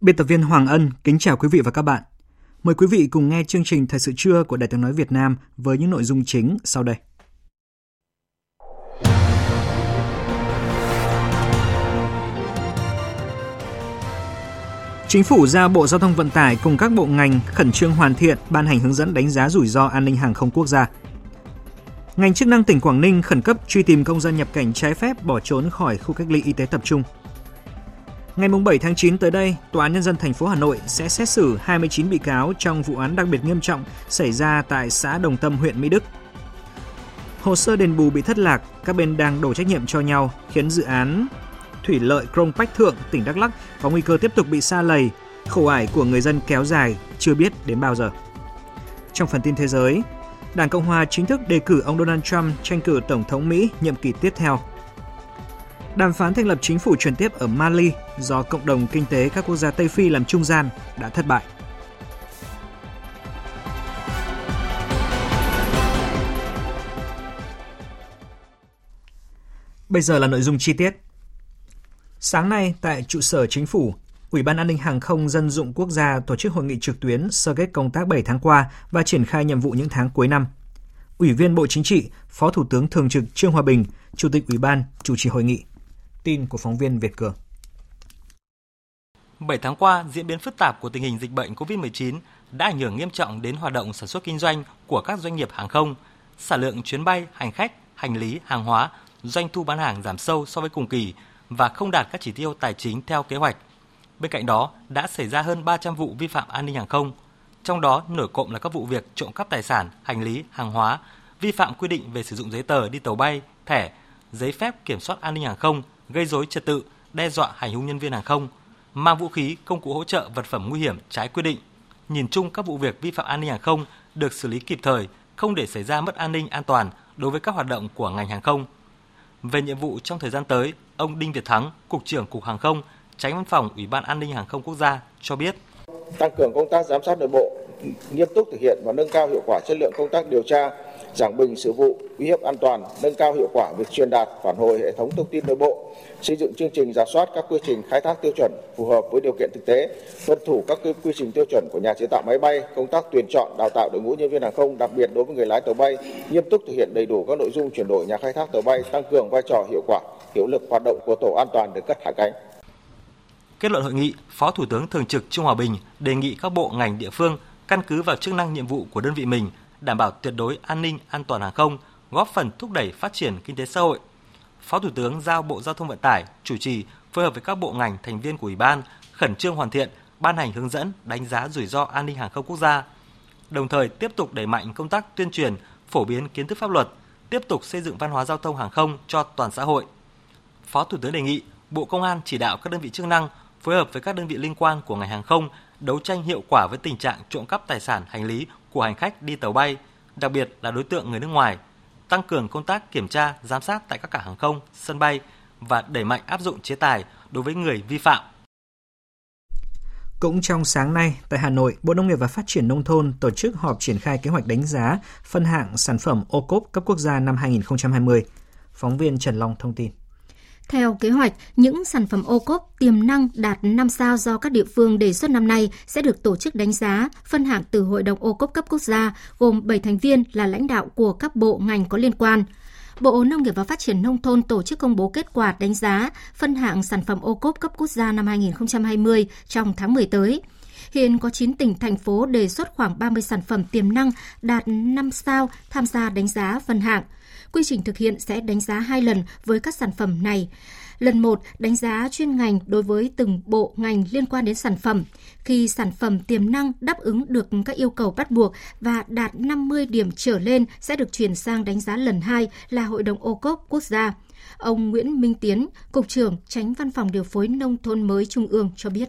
Biên tập viên Hoàng Ân kính chào quý vị và các bạn. Mời quý vị cùng nghe chương trình Thời sự trưa của Đài tiếng nói Việt Nam với những nội dung chính sau đây. Chính phủ giao Bộ Giao thông Vận tải cùng các bộ ngành khẩn trương hoàn thiện, ban hành hướng dẫn đánh giá rủi ro an ninh hàng không quốc gia. Ngành chức năng tỉnh Quảng Ninh khẩn cấp truy tìm công dân nhập cảnh trái phép bỏ trốn khỏi khu cách ly y tế tập trung. Ngày 7 tháng 9 tới đây, Tòa án Nhân dân thành phố Hà Nội sẽ xét xử 29 bị cáo trong vụ án đặc biệt nghiêm trọng xảy ra tại xã Đồng Tâm, huyện Mỹ Đức. Hồ sơ đền bù bị thất lạc, các bên đang đổ trách nhiệm cho nhau, khiến dự án thủy lợi Krông Bách Thượng, tỉnh Đắk Lắk có nguy cơ tiếp tục bị sa lầy, khẩu ải của người dân kéo dài, chưa biết đến bao giờ. Trong phần tin thế giới, Đảng Cộng hòa chính thức đề cử ông Donald Trump tranh cử Tổng thống Mỹ nhiệm kỳ tiếp theo. Đàm phán thành lập chính phủ chuyển tiếp ở Mali do cộng đồng kinh tế các quốc gia Tây Phi làm trung gian đã thất bại. Bây giờ là nội dung chi tiết. Sáng nay tại trụ sở chính phủ, Ủy ban An ninh Hàng không Dân dụng Quốc gia tổ chức hội nghị trực tuyến sơ kết công tác 7 tháng qua và triển khai nhiệm vụ những tháng cuối năm. Ủy viên Bộ Chính trị, Phó Thủ tướng Thường trực Trương Hòa Bình, Chủ tịch Ủy ban chủ trì hội nghị. Tin của phóng viên Việt Cường. 7 tháng qua, diễn biến phức tạp của tình hình dịch bệnh COVID-19 đã ảnh hưởng nghiêm trọng đến hoạt động sản xuất kinh doanh của các doanh nghiệp hàng không. Sản lượng chuyến bay, hành khách, hành lý, hàng hóa, doanh thu bán hàng giảm sâu so với cùng kỳ và không đạt các chỉ tiêu tài chính theo kế hoạch. Bên cạnh đó, đã xảy ra hơn 300 vụ vi phạm an ninh hàng không, trong đó nổi cộng là các vụ việc trộm cắp tài sản, hành lý, hàng hóa, vi phạm quy định về sử dụng giấy tờ đi tàu bay, thẻ, giấy phép kiểm soát an ninh hàng không, gây dối trật tự, đe dọa hành hung nhân viên hàng không, mang vũ khí, công cụ hỗ trợ, vật phẩm nguy hiểm trái quy định. Nhìn chung các vụ việc vi phạm an ninh hàng không được xử lý kịp thời, không để xảy ra mất an ninh an toàn đối với các hoạt động của ngành hàng không. Về nhiệm vụ trong thời gian tới, ông Đinh Việt Thắng, Cục trưởng Cục Hàng không, Tránh Văn phòng Ủy ban An ninh Hàng không Quốc gia cho biết. Tăng cường công tác giám sát nội bộ, nghiêm túc thực hiện và nâng cao hiệu quả chất lượng công tác điều tra, giảng bình sự vụ, uy hiếp an toàn, nâng cao hiệu quả việc truyền đạt, phản hồi hệ thống thông tin nội bộ, xây dựng chương trình giả soát các quy trình khai thác tiêu chuẩn phù hợp với điều kiện thực tế, tuân thủ các quy trình tiêu chuẩn của nhà chế tạo máy bay, công tác tuyển chọn, đào tạo đội ngũ nhân viên hàng không, đặc biệt đối với người lái tàu bay, nghiêm túc thực hiện đầy đủ các nội dung chuyển đổi nhà khai thác tàu bay, tăng cường vai trò hiệu quả, hiệu lực hoạt động của tổ an toàn được cất hạ cánh. Kết luận hội nghị, Phó Thủ tướng Thường trực Trung Hòa Bình đề nghị các bộ ngành địa phương căn cứ vào chức năng nhiệm vụ của đơn vị mình, đảm bảo tuyệt đối an ninh an toàn hàng không, góp phần thúc đẩy phát triển kinh tế xã hội. Phó Thủ tướng giao Bộ Giao thông Vận tải chủ trì phối hợp với các bộ ngành thành viên của Ủy ban khẩn trương hoàn thiện, ban hành hướng dẫn đánh giá rủi ro an ninh hàng không quốc gia. Đồng thời tiếp tục đẩy mạnh công tác tuyên truyền, phổ biến kiến thức pháp luật, tiếp tục xây dựng văn hóa giao thông hàng không cho toàn xã hội. Phó Thủ tướng đề nghị Bộ Công an chỉ đạo các đơn vị chức năng phối hợp với các đơn vị liên quan của ngành hàng không đấu tranh hiệu quả với tình trạng trộm cắp tài sản hành lý của hành khách đi tàu bay, đặc biệt là đối tượng người nước ngoài, tăng cường công tác kiểm tra, giám sát tại các cảng hàng không, sân bay và đẩy mạnh áp dụng chế tài đối với người vi phạm. Cũng trong sáng nay, tại Hà Nội, Bộ Nông nghiệp và Phát triển Nông thôn tổ chức họp triển khai kế hoạch đánh giá phân hạng sản phẩm ô cốp cấp quốc gia năm 2020. Phóng viên Trần Long thông tin. Theo kế hoạch, những sản phẩm ô cốp tiềm năng đạt 5 sao do các địa phương đề xuất năm nay sẽ được tổ chức đánh giá, phân hạng từ Hội đồng ô cốp cấp quốc gia, gồm 7 thành viên là lãnh đạo của các bộ ngành có liên quan. Bộ Nông nghiệp và Phát triển Nông thôn tổ chức công bố kết quả đánh giá phân hạng sản phẩm ô cốp cấp quốc gia năm 2020 trong tháng 10 tới. Hiện có 9 tỉnh, thành phố đề xuất khoảng 30 sản phẩm tiềm năng đạt 5 sao tham gia đánh giá phân hạng. Quy trình thực hiện sẽ đánh giá hai lần với các sản phẩm này. Lần 1 đánh giá chuyên ngành đối với từng bộ ngành liên quan đến sản phẩm. Khi sản phẩm tiềm năng đáp ứng được các yêu cầu bắt buộc và đạt 50 điểm trở lên sẽ được chuyển sang đánh giá lần 2 là Hội đồng ô cốp quốc gia. Ông Nguyễn Minh Tiến, Cục trưởng Tránh Văn phòng Điều phối Nông thôn mới Trung ương cho biết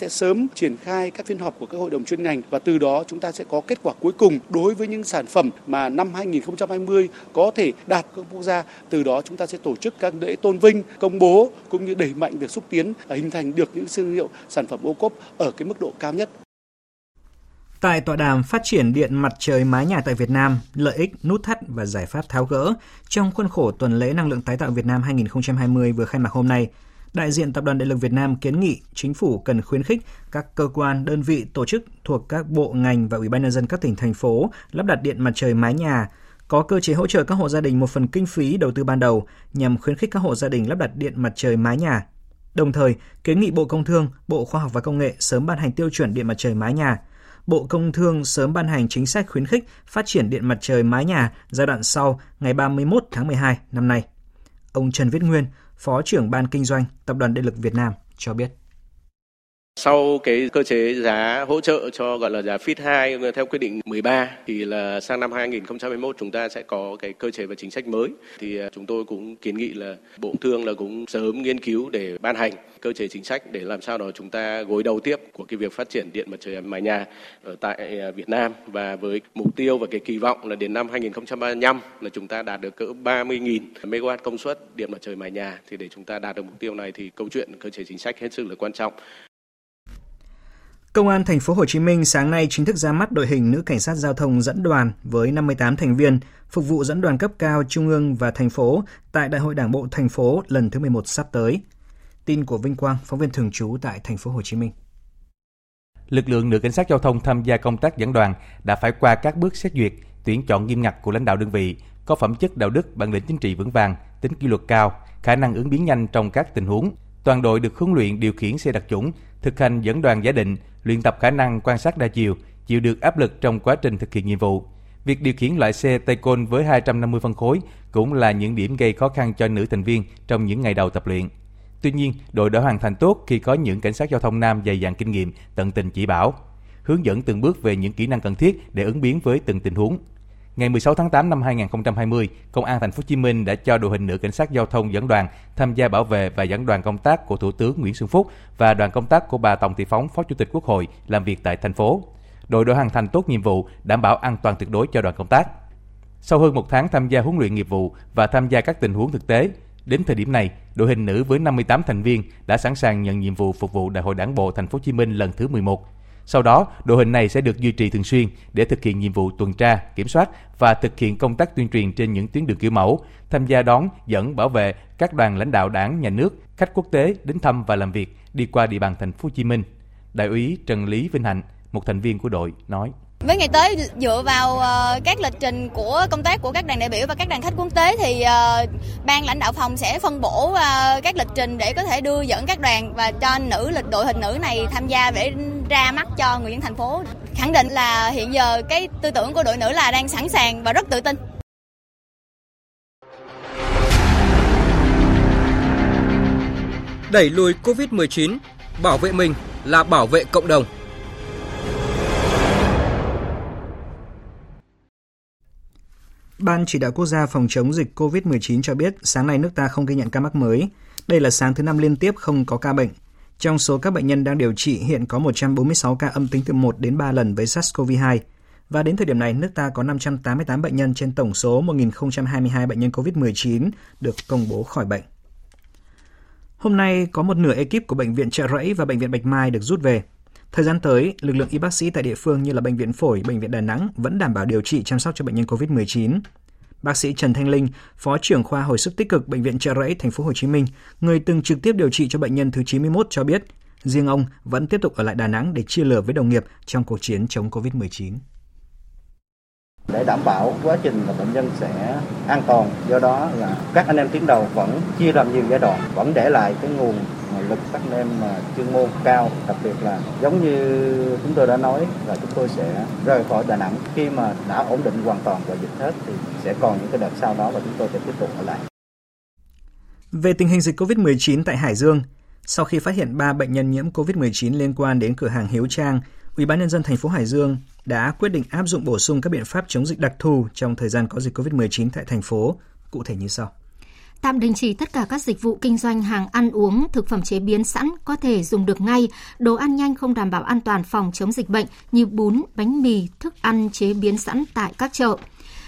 sẽ sớm triển khai các phiên họp của các hội đồng chuyên ngành và từ đó chúng ta sẽ có kết quả cuối cùng đối với những sản phẩm mà năm 2020 có thể đạt các quốc gia. Từ đó chúng ta sẽ tổ chức các lễ tôn vinh, công bố cũng như đẩy mạnh việc xúc tiến hình thành được những thương hiệu sản phẩm ô cốp ở cái mức độ cao nhất. Tại tọa đàm phát triển điện mặt trời mái nhà tại Việt Nam, lợi ích, nút thắt và giải pháp tháo gỡ trong khuôn khổ tuần lễ năng lượng tái tạo Việt Nam 2020 vừa khai mạc hôm nay, đại diện Tập đoàn Điện lực Việt Nam kiến nghị chính phủ cần khuyến khích các cơ quan, đơn vị, tổ chức thuộc các bộ ngành và ủy ban nhân dân các tỉnh thành phố lắp đặt điện mặt trời mái nhà, có cơ chế hỗ trợ các hộ gia đình một phần kinh phí đầu tư ban đầu nhằm khuyến khích các hộ gia đình lắp đặt điện mặt trời mái nhà. Đồng thời, kiến nghị Bộ Công Thương, Bộ Khoa học và Công nghệ sớm ban hành tiêu chuẩn điện mặt trời mái nhà. Bộ Công Thương sớm ban hành chính sách khuyến khích phát triển điện mặt trời mái nhà giai đoạn sau ngày 31 tháng 12 năm nay. Ông Trần Viết Nguyên, Phó trưởng Ban Kinh doanh Tập đoàn Điện lực Việt Nam cho biết. Sau cái cơ chế giá hỗ trợ cho, gọi là, giá FIT 2 theo quyết định 13 thì là sang năm 2021 chúng ta sẽ có cái cơ chế và chính sách mới. Thì à, chúng tôi cũng kiến nghị là Bộ Công Thương là cũng sớm nghiên cứu để ban hành cơ chế chính sách để làm sao đó chúng ta gối đầu tiếp của cái việc phát triển điện mặt trời mái nhà ở tại à, Việt Nam và với mục tiêu và cái kỳ vọng là đến năm 2035 là chúng ta đạt được cỡ 30.000 MW công suất điện mặt trời mái nhà thì để chúng ta đạt được mục tiêu này thì câu chuyện cơ chế chính sách hết sức là quan trọng. Công an thành phố Hồ Chí Minh sáng nay chính thức ra mắt đội hình nữ cảnh sát giao thông dẫn đoàn với 58 thành viên, phục vụ dẫn đoàn cấp cao trung ương và thành phố tại Đại hội Đảng bộ thành phố lần thứ 11 sắp tới. Tin của Vinh Quang, phóng viên thường trú tại thành phố Hồ Chí Minh. Lực lượng nữ cảnh sát giao thông tham gia công tác dẫn đoàn đã phải qua các bước xét duyệt, tuyển chọn nghiêm ngặt của lãnh đạo đơn vị, có phẩm chất đạo đức, bản lĩnh chính trị vững vàng, tính kỷ luật cao, khả năng ứng biến nhanh trong các tình huống. Toàn đội được huấn luyện điều khiển xe đặc chủng, thực hành dẫn đoàn giả định, luyện tập khả năng quan sát đa chiều, chịu được áp lực trong quá trình thực hiện nhiệm vụ. Việc điều khiển loại xe tay côn với 250 phân khối cũng là những điểm gây khó khăn cho nữ thành viên trong những ngày đầu tập luyện. Tuy nhiên, đội đã hoàn thành tốt khi có những cảnh sát giao thông nam dày dặn kinh nghiệm, tận tình chỉ bảo, hướng dẫn từng bước về những kỹ năng cần thiết để ứng biến với từng tình huống. Ngày 16 tháng 8 năm 2020, Công an thành phố Hồ Chí Minh đã cho đội hình nữ cảnh sát giao thông dẫn đoàn tham gia bảo vệ và dẫn đoàn công tác của Thủ tướng Nguyễn Xuân Phúc và đoàn công tác của bà Tòng Thị Phóng, Phó Chủ tịch Quốc hội làm việc tại thành phố. Đội đã hoàn thành tốt nhiệm vụ, đảm bảo an toàn tuyệt đối cho đoàn công tác. Sau hơn một tháng tham gia huấn luyện nghiệp vụ và tham gia các tình huống thực tế, đến thời điểm này, đội hình nữ với 58 thành viên đã sẵn sàng nhận nhiệm vụ phục vụ Đại hội Đảng bộ thành phố Hồ Chí Minh lần thứ 11 sau đó, đội hình này sẽ được duy trì thường xuyên để thực hiện nhiệm vụ tuần tra, kiểm soát và thực hiện công tác tuyên truyền trên những tuyến đường kiểu mẫu, tham gia đón, dẫn, bảo vệ các đoàn lãnh đạo đảng, nhà nước, khách quốc tế đến thăm và làm việc đi qua địa bàn thành phố Hồ Chí Minh. Đại úy Trần Lý Vinh Hạnh, một thành viên của đội nói: với ngày tới dựa vào uh, các lịch trình của công tác của các đoàn đại biểu và các đoàn khách quốc tế thì uh, ban lãnh đạo phòng sẽ phân bổ uh, các lịch trình để có thể đưa dẫn các đoàn và cho nữ lịch đội hình nữ này tham gia để ra mắt cho người dân thành phố khẳng định là hiện giờ cái tư tưởng của đội nữ là đang sẵn sàng và rất tự tin đẩy lùi Covid-19, bảo vệ mình là bảo vệ cộng đồng. Ban chỉ đạo quốc gia phòng chống dịch COVID-19 cho biết sáng nay nước ta không ghi nhận ca mắc mới. Đây là sáng thứ năm liên tiếp không có ca bệnh. Trong số các bệnh nhân đang điều trị hiện có 146 ca âm tính từ 1 đến 3 lần với SARS-CoV-2. Và đến thời điểm này, nước ta có 588 bệnh nhân trên tổng số 1.022 bệnh nhân COVID-19 được công bố khỏi bệnh. Hôm nay, có một nửa ekip của Bệnh viện Trợ Rẫy và Bệnh viện Bạch Mai được rút về. Thời gian tới, lực lượng y bác sĩ tại địa phương như là Bệnh viện Phổi, Bệnh viện Đà Nẵng vẫn đảm bảo điều trị chăm sóc cho bệnh nhân COVID-19. Bác sĩ Trần Thanh Linh, Phó trưởng khoa hồi sức tích cực Bệnh viện Trợ Rẫy, Thành phố Hồ Chí Minh, người từng trực tiếp điều trị cho bệnh nhân thứ 91 cho biết, riêng ông vẫn tiếp tục ở lại Đà Nẵng để chia lửa với đồng nghiệp trong cuộc chiến chống COVID-19 để đảm bảo quá trình là bệnh nhân sẽ an toàn do đó là các anh em tuyến đầu vẫn chia làm nhiều giai đoạn vẫn để lại cái nguồn lực các em mà chuyên môn cao, đặc biệt là giống như chúng tôi đã nói là chúng tôi sẽ rời khỏi Đà Nẵng khi mà đã ổn định hoàn toàn và dịch hết thì sẽ còn những cái đợt sau đó và chúng tôi sẽ tiếp tục ở lại. Về tình hình dịch COVID-19 tại Hải Dương, sau khi phát hiện 3 bệnh nhân nhiễm COVID-19 liên quan đến cửa hàng Hiếu Trang, Ủy ban nhân dân thành phố Hải Dương đã quyết định áp dụng bổ sung các biện pháp chống dịch đặc thù trong thời gian có dịch COVID-19 tại thành phố, cụ thể như sau. Tạm đình chỉ tất cả các dịch vụ kinh doanh hàng ăn uống, thực phẩm chế biến sẵn có thể dùng được ngay, đồ ăn nhanh không đảm bảo an toàn phòng chống dịch bệnh như bún, bánh mì, thức ăn chế biến sẵn tại các chợ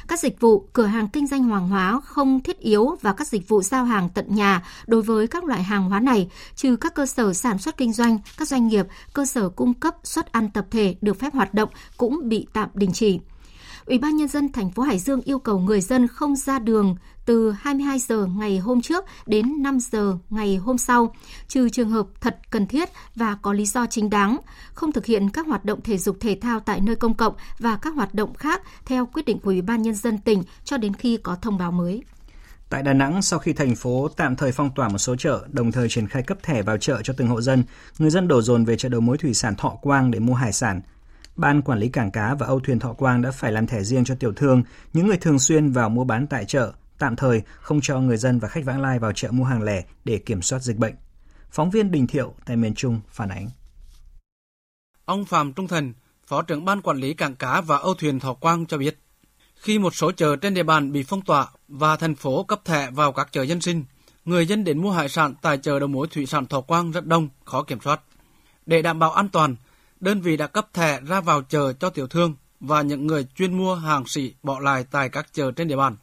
các dịch vụ, cửa hàng kinh doanh hàng hóa không thiết yếu và các dịch vụ giao hàng tận nhà đối với các loại hàng hóa này, trừ các cơ sở sản xuất kinh doanh, các doanh nghiệp, cơ sở cung cấp suất ăn tập thể được phép hoạt động cũng bị tạm đình chỉ. Ủy ban nhân dân thành phố Hải Dương yêu cầu người dân không ra đường từ 22 giờ ngày hôm trước đến 5 giờ ngày hôm sau, trừ trường hợp thật cần thiết và có lý do chính đáng, không thực hiện các hoạt động thể dục thể thao tại nơi công cộng và các hoạt động khác theo quyết định của Ủy ban nhân dân tỉnh cho đến khi có thông báo mới. Tại Đà Nẵng, sau khi thành phố tạm thời phong tỏa một số chợ, đồng thời triển khai cấp thẻ vào chợ cho từng hộ dân, người dân đổ dồn về chợ đầu mối thủy sản Thọ Quang để mua hải sản. Ban quản lý cảng cá và âu thuyền Thọ Quang đã phải làm thẻ riêng cho tiểu thương, những người thường xuyên vào mua bán tại chợ, tạm thời không cho người dân và khách vãng lai vào chợ mua hàng lẻ để kiểm soát dịch bệnh. Phóng viên Đình Thiệu tại miền Trung phản ánh. Ông Phạm Trung Thần, Phó trưởng Ban Quản lý Cảng Cá và Âu Thuyền Thọ Quang cho biết, khi một số chợ trên địa bàn bị phong tỏa và thành phố cấp thẻ vào các chợ dân sinh, người dân đến mua hải sản tại chợ đầu mối thủy sản Thọ Quang rất đông, khó kiểm soát. Để đảm bảo an toàn, đơn vị đã cấp thẻ ra vào chợ cho tiểu thương và những người chuyên mua hàng sĩ bỏ lại tại các chợ trên địa bàn.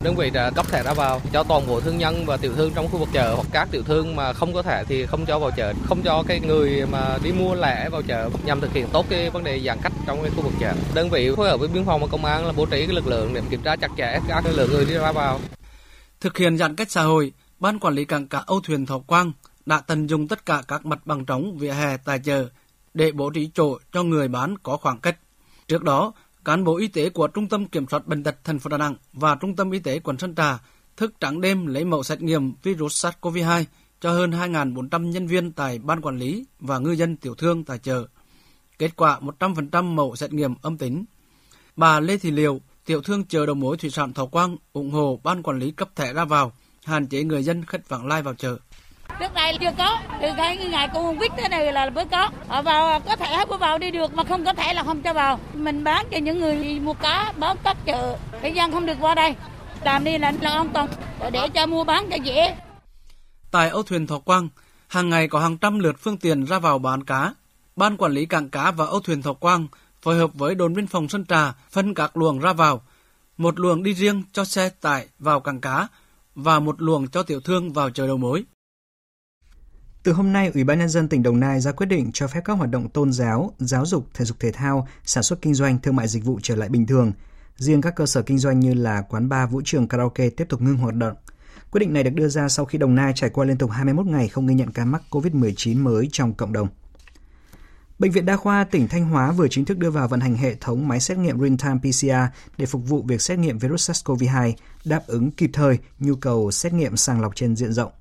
Đơn vị đã cấp thẻ ra vào cho toàn bộ thương nhân và tiểu thương trong khu vực chợ hoặc các tiểu thương mà không có thẻ thì không cho vào chợ, không cho cái người mà đi mua lẻ vào chợ nhằm thực hiện tốt cái vấn đề giãn cách trong cái khu vực chợ. Đơn vị phối hợp với biên phòng và công an là bố trí cái lực lượng để kiểm tra chặt chẽ các lượng người đi ra vào. Thực hiện giãn cách xã hội, Ban quản lý cảng cá Âu Thuyền Thọ Quang đã tận dụng tất cả các mặt bằng trống vỉa hè tại chợ để bố trí chỗ cho người bán có khoảng cách. Trước đó, cán bộ y tế của Trung tâm Kiểm soát Bệnh tật thành phố Đà Nẵng và Trung tâm Y tế quận Sơn Trà thức trắng đêm lấy mẫu xét nghiệm virus SARS-CoV-2 cho hơn 2.400 nhân viên tại ban quản lý và ngư dân tiểu thương tại chợ. Kết quả 100% mẫu xét nghiệm âm tính. Bà Lê Thị Liều, tiểu thương chợ đầu mối thủy sản Thọ Quang ủng hộ ban quản lý cấp thẻ ra vào, hạn chế người dân khách vãng lai vào chợ. Trước đây chưa có, từ cái ngày cô quyết thế này là mới có. họ vào có thể mới vào đi được mà không có thể là không cho vào. Mình bán cho những người mua cá, bán các chợ, cái dân không được qua đây. Làm đi là, là an toàn để cho mua bán cho dễ. Tại âu thuyền Thọ Quang, hàng ngày có hàng trăm lượt phương tiện ra vào bán cá. Ban quản lý cảng cá và âu thuyền Thọ Quang phối hợp với đồn biên phòng Sơn Trà phân các luồng ra vào. Một luồng đi riêng cho xe tải vào cảng cá và một luồng cho tiểu thương vào chợ đầu mối. Từ hôm nay, Ủy ban nhân dân tỉnh Đồng Nai ra quyết định cho phép các hoạt động tôn giáo, giáo dục, thể dục thể thao, sản xuất kinh doanh, thương mại dịch vụ trở lại bình thường. Riêng các cơ sở kinh doanh như là quán bar, vũ trường, karaoke tiếp tục ngưng hoạt động. Quyết định này được đưa ra sau khi Đồng Nai trải qua liên tục 21 ngày không ghi nhận ca mắc COVID-19 mới trong cộng đồng. Bệnh viện Đa khoa tỉnh Thanh Hóa vừa chính thức đưa vào vận hành hệ thống máy xét nghiệm real-time PCR để phục vụ việc xét nghiệm virus SARS-CoV-2, đáp ứng kịp thời nhu cầu xét nghiệm sàng lọc trên diện rộng.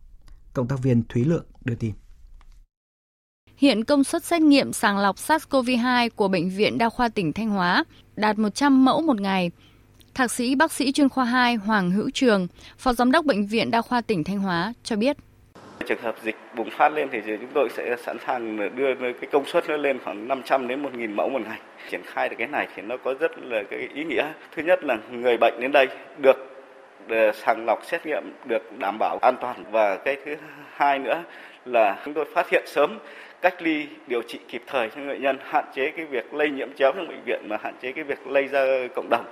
Cộng tác viên Thúy Lượng đưa tin. Hiện công suất xét nghiệm sàng lọc SARS-CoV-2 của Bệnh viện Đa khoa tỉnh Thanh Hóa đạt 100 mẫu một ngày. Thạc sĩ bác sĩ chuyên khoa 2 Hoàng Hữu Trường, Phó Giám đốc Bệnh viện Đa khoa tỉnh Thanh Hóa cho biết. Trường hợp dịch bùng phát lên thì chúng tôi sẽ sẵn sàng đưa cái công suất nó lên khoảng 500 đến 1.000 mẫu một ngày. Triển khai được cái này thì nó có rất là cái ý nghĩa. Thứ nhất là người bệnh đến đây được sàng lọc xét nghiệm được đảm bảo an toàn và cái thứ hai nữa là chúng tôi phát hiện sớm cách ly điều trị kịp thời cho bệnh nhân hạn chế cái việc lây nhiễm chéo trong bệnh viện mà hạn chế cái việc lây ra cộng đồng.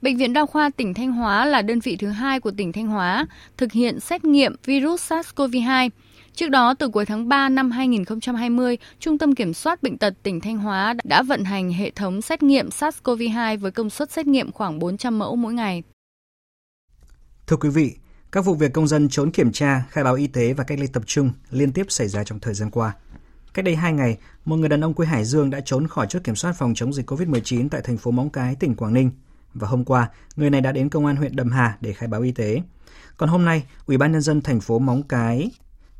Bệnh viện Đa khoa tỉnh Thanh Hóa là đơn vị thứ hai của tỉnh Thanh Hóa thực hiện xét nghiệm virus SARS-CoV-2. Trước đó, từ cuối tháng 3 năm 2020, Trung tâm Kiểm soát Bệnh tật tỉnh Thanh Hóa đã vận hành hệ thống xét nghiệm SARS-CoV-2 với công suất xét nghiệm khoảng 400 mẫu mỗi ngày. Thưa quý vị, các vụ việc công dân trốn kiểm tra, khai báo y tế và cách ly tập trung liên tiếp xảy ra trong thời gian qua. Cách đây 2 ngày, một người đàn ông quê Hải Dương đã trốn khỏi chốt kiểm soát phòng chống dịch COVID-19 tại thành phố Móng Cái, tỉnh Quảng Ninh. Và hôm qua, người này đã đến công an huyện Đầm Hà để khai báo y tế. Còn hôm nay, Ủy ban nhân dân thành phố Móng Cái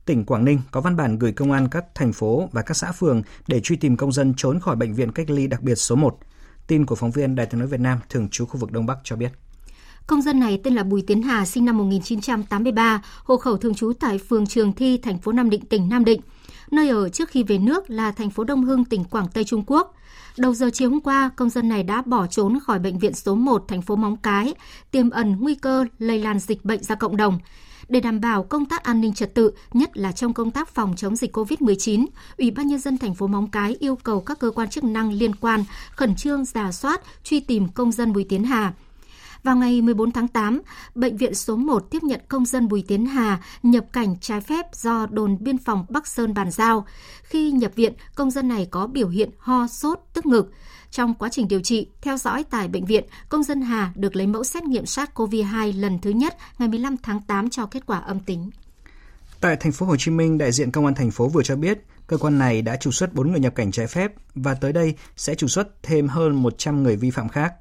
tỉnh Quảng Ninh có văn bản gửi công an các thành phố và các xã phường để truy tìm công dân trốn khỏi bệnh viện cách ly đặc biệt số 1. Tin của phóng viên Đài tiếng nói Việt Nam thường trú khu vực Đông Bắc cho biết. Công dân này tên là Bùi Tiến Hà, sinh năm 1983, hộ khẩu thường trú tại phường Trường Thi, thành phố Nam Định, tỉnh Nam Định. Nơi ở trước khi về nước là thành phố Đông Hưng, tỉnh Quảng Tây, Trung Quốc. Đầu giờ chiều hôm qua, công dân này đã bỏ trốn khỏi bệnh viện số 1 thành phố Móng Cái, tiềm ẩn nguy cơ lây lan dịch bệnh ra cộng đồng. Để đảm bảo công tác an ninh trật tự, nhất là trong công tác phòng chống dịch COVID-19, Ủy ban nhân dân thành phố Móng Cái yêu cầu các cơ quan chức năng liên quan khẩn trương giả soát, truy tìm công dân Bùi Tiến Hà. Vào ngày 14 tháng 8, Bệnh viện số 1 tiếp nhận công dân Bùi Tiến Hà nhập cảnh trái phép do đồn biên phòng Bắc Sơn bàn giao. Khi nhập viện, công dân này có biểu hiện ho, sốt, tức ngực. Trong quá trình điều trị, theo dõi tại bệnh viện, công dân Hà được lấy mẫu xét nghiệm SARS-CoV-2 lần thứ nhất ngày 15 tháng 8 cho kết quả âm tính. Tại thành phố Hồ Chí Minh, đại diện công an thành phố vừa cho biết, cơ quan này đã trục xuất 4 người nhập cảnh trái phép và tới đây sẽ trục xuất thêm hơn 100 người vi phạm khác.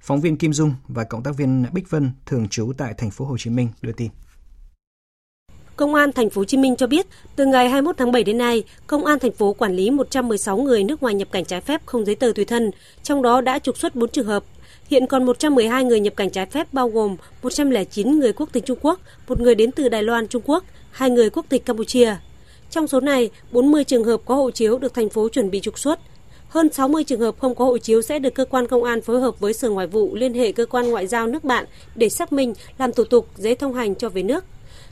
Phóng viên Kim Dung và cộng tác viên Bích Vân thường trú tại thành phố Hồ Chí Minh đưa tin. Công an thành phố Hồ Chí Minh cho biết, từ ngày 21 tháng 7 đến nay, công an thành phố quản lý 116 người nước ngoài nhập cảnh trái phép không giấy tờ tùy thân, trong đó đã trục xuất 4 trường hợp. Hiện còn 112 người nhập cảnh trái phép bao gồm 109 người quốc tịch Trung Quốc, một người đến từ Đài Loan, Trung Quốc, hai người quốc tịch Campuchia. Trong số này, 40 trường hợp có hộ chiếu được thành phố chuẩn bị trục xuất, hơn 60 trường hợp không có hộ chiếu sẽ được cơ quan công an phối hợp với Sở Ngoại vụ liên hệ cơ quan ngoại giao nước bạn để xác minh, làm thủ tục giấy thông hành cho về nước.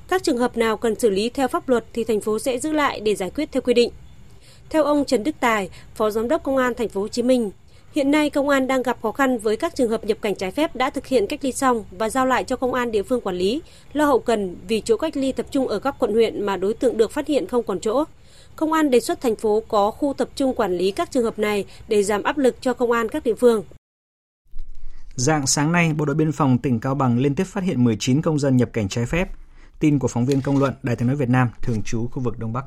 Các trường hợp nào cần xử lý theo pháp luật thì thành phố sẽ giữ lại để giải quyết theo quy định. Theo ông Trần Đức Tài, Phó Giám đốc Công an thành phố Hồ Chí Minh, hiện nay công an đang gặp khó khăn với các trường hợp nhập cảnh trái phép đã thực hiện cách ly xong và giao lại cho công an địa phương quản lý, lo hậu cần vì chỗ cách ly tập trung ở các quận huyện mà đối tượng được phát hiện không còn chỗ. Công an đề xuất thành phố có khu tập trung quản lý các trường hợp này để giảm áp lực cho công an các địa phương. Dạng sáng nay, Bộ đội Biên phòng tỉnh Cao Bằng liên tiếp phát hiện 19 công dân nhập cảnh trái phép. Tin của phóng viên công luận Đài tiếng nói Việt Nam thường trú khu vực Đông Bắc.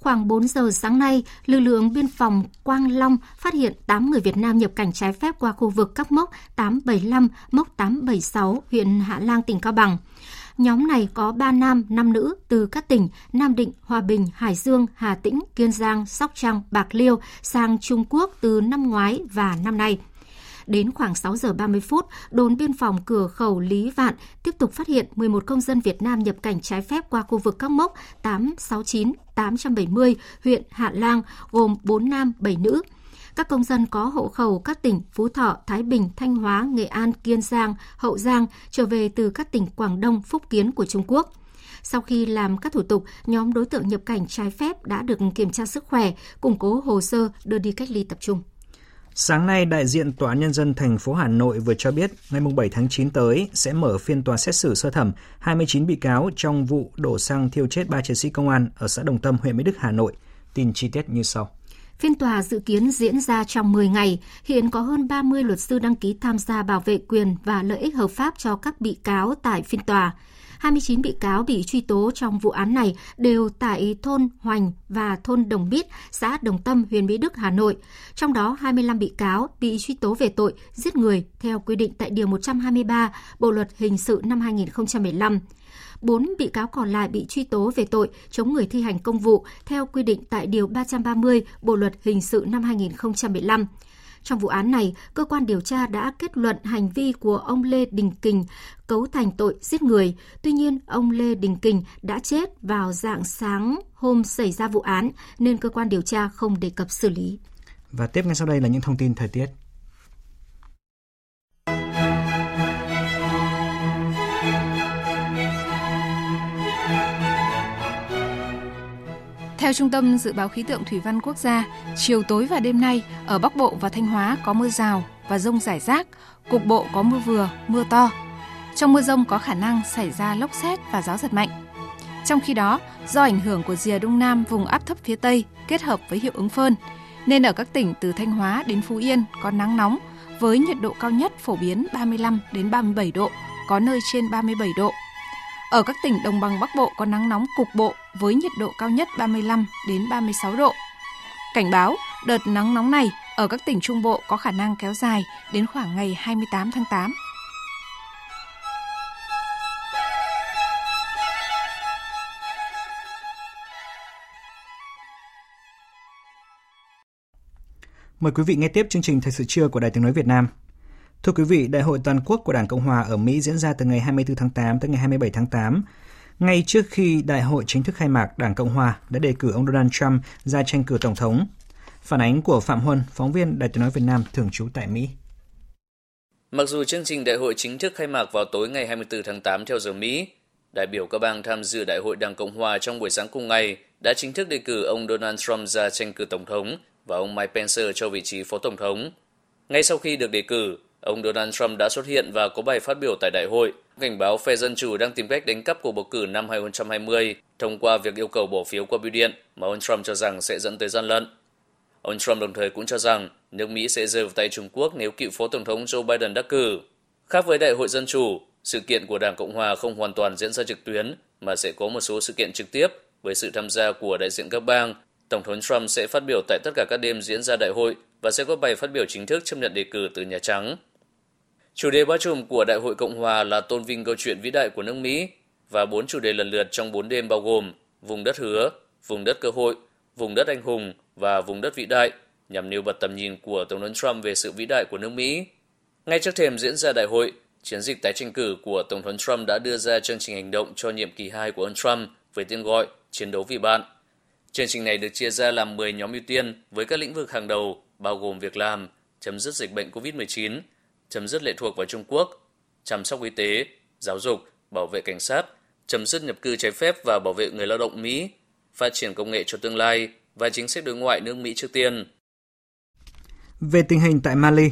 Khoảng 4 giờ sáng nay, lực lượng biên phòng Quang Long phát hiện 8 người Việt Nam nhập cảnh trái phép qua khu vực các mốc 875, mốc 876, huyện Hạ Lang, tỉnh Cao Bằng. Nhóm này có 3 nam, 5 nữ từ các tỉnh Nam Định, Hòa Bình, Hải Dương, Hà Tĩnh, Kiên Giang, Sóc Trăng, Bạc Liêu sang Trung Quốc từ năm ngoái và năm nay. Đến khoảng 6 giờ 30 phút, đồn biên phòng cửa khẩu Lý Vạn tiếp tục phát hiện 11 công dân Việt Nam nhập cảnh trái phép qua khu vực các mốc 869, 870, huyện Hạ Lang, gồm 4 nam, 7 nữ. Các công dân có hộ khẩu các tỉnh Phú Thọ, Thái Bình, Thanh Hóa, Nghệ An, Kiên Giang, Hậu Giang trở về từ các tỉnh Quảng Đông, Phúc Kiến của Trung Quốc. Sau khi làm các thủ tục, nhóm đối tượng nhập cảnh trái phép đã được kiểm tra sức khỏe, củng cố hồ sơ đưa đi cách ly tập trung. Sáng nay, đại diện Tòa Nhân dân thành phố Hà Nội vừa cho biết ngày 7 tháng 9 tới sẽ mở phiên tòa xét xử sơ thẩm 29 bị cáo trong vụ đổ xăng thiêu chết ba chiến sĩ công an ở xã Đồng Tâm, huyện Mỹ Đức, Hà Nội. Tin chi tiết như sau. Phiên tòa dự kiến diễn ra trong 10 ngày. Hiện có hơn 30 luật sư đăng ký tham gia bảo vệ quyền và lợi ích hợp pháp cho các bị cáo tại phiên tòa. 29 bị cáo bị truy tố trong vụ án này đều tại thôn Hoành và thôn Đồng Bít, xã Đồng Tâm, huyện Mỹ Đức, Hà Nội. Trong đó 25 bị cáo bị truy tố về tội giết người theo quy định tại Điều 123 Bộ Luật Hình sự năm 2015. Bốn bị cáo còn lại bị truy tố về tội chống người thi hành công vụ theo quy định tại Điều 330 Bộ Luật Hình sự năm 2015. Trong vụ án này, cơ quan điều tra đã kết luận hành vi của ông Lê Đình Kình cấu thành tội giết người. Tuy nhiên, ông Lê Đình Kình đã chết vào dạng sáng hôm xảy ra vụ án nên cơ quan điều tra không đề cập xử lý. Và tiếp ngay sau đây là những thông tin thời tiết. Theo Trung tâm Dự báo Khí tượng Thủy văn Quốc gia, chiều tối và đêm nay ở Bắc Bộ và Thanh Hóa có mưa rào và rông rải rác, cục bộ có mưa vừa, mưa to. Trong mưa rông có khả năng xảy ra lốc xét và gió giật mạnh. Trong khi đó, do ảnh hưởng của rìa đông nam vùng áp thấp phía Tây kết hợp với hiệu ứng phơn, nên ở các tỉnh từ Thanh Hóa đến Phú Yên có nắng nóng với nhiệt độ cao nhất phổ biến 35 đến 37 độ, có nơi trên 37 độ. Ở các tỉnh đồng bằng Bắc Bộ có nắng nóng cục bộ với nhiệt độ cao nhất 35 đến 36 độ. Cảnh báo, đợt nắng nóng này ở các tỉnh Trung Bộ có khả năng kéo dài đến khoảng ngày 28 tháng 8. Mời quý vị nghe tiếp chương trình Thời sự trưa của Đài Tiếng Nói Việt Nam. Thưa quý vị, Đại hội toàn quốc của Đảng Cộng Hòa ở Mỹ diễn ra từ ngày 24 tháng 8 tới ngày 27 tháng 8 ngay trước khi đại hội chính thức khai mạc, Đảng Cộng Hòa đã đề cử ông Donald Trump ra tranh cử Tổng thống. Phản ánh của Phạm Huân, phóng viên Đài Tiếng Nói Việt Nam thường trú tại Mỹ. Mặc dù chương trình đại hội chính thức khai mạc vào tối ngày 24 tháng 8 theo giờ Mỹ, đại biểu các bang tham dự đại hội Đảng Cộng Hòa trong buổi sáng cùng ngày đã chính thức đề cử ông Donald Trump ra tranh cử Tổng thống và ông Mike Pence cho vị trí Phó Tổng thống. Ngay sau khi được đề cử, ông Donald Trump đã xuất hiện và có bài phát biểu tại đại hội, cảnh báo phe Dân Chủ đang tìm cách đánh cắp cuộc bầu cử năm 2020 thông qua việc yêu cầu bỏ phiếu qua bưu điện mà ông Trump cho rằng sẽ dẫn tới gian lận. Ông Trump đồng thời cũng cho rằng nước Mỹ sẽ rơi vào tay Trung Quốc nếu cựu Phó Tổng thống Joe Biden đắc cử. Khác với Đại hội Dân Chủ, sự kiện của Đảng Cộng Hòa không hoàn toàn diễn ra trực tuyến mà sẽ có một số sự kiện trực tiếp với sự tham gia của đại diện các bang. Tổng thống Trump sẽ phát biểu tại tất cả các đêm diễn ra đại hội và sẽ có bài phát biểu chính thức chấp nhận đề cử từ Nhà Trắng. Chủ đề bao trùm của Đại hội Cộng Hòa là tôn vinh câu chuyện vĩ đại của nước Mỹ và bốn chủ đề lần lượt trong bốn đêm bao gồm vùng đất hứa, vùng đất cơ hội, vùng đất anh hùng và vùng đất vĩ đại nhằm nêu bật tầm nhìn của Tổng thống Trump về sự vĩ đại của nước Mỹ. Ngay trước thềm diễn ra đại hội, chiến dịch tái tranh cử của Tổng thống Trump đã đưa ra chương trình hành động cho nhiệm kỳ 2 của ông Trump với tên gọi Chiến đấu vì bạn. Chương trình này được chia ra làm 10 nhóm ưu tiên với các lĩnh vực hàng đầu bao gồm việc làm, chấm dứt dịch bệnh COVID-19, chấm dứt lệ thuộc vào Trung Quốc, chăm sóc y tế, giáo dục, bảo vệ cảnh sát, chấm dứt nhập cư trái phép và bảo vệ người lao động Mỹ, phát triển công nghệ cho tương lai và chính sách đối ngoại nước Mỹ trước tiên. Về tình hình tại Mali,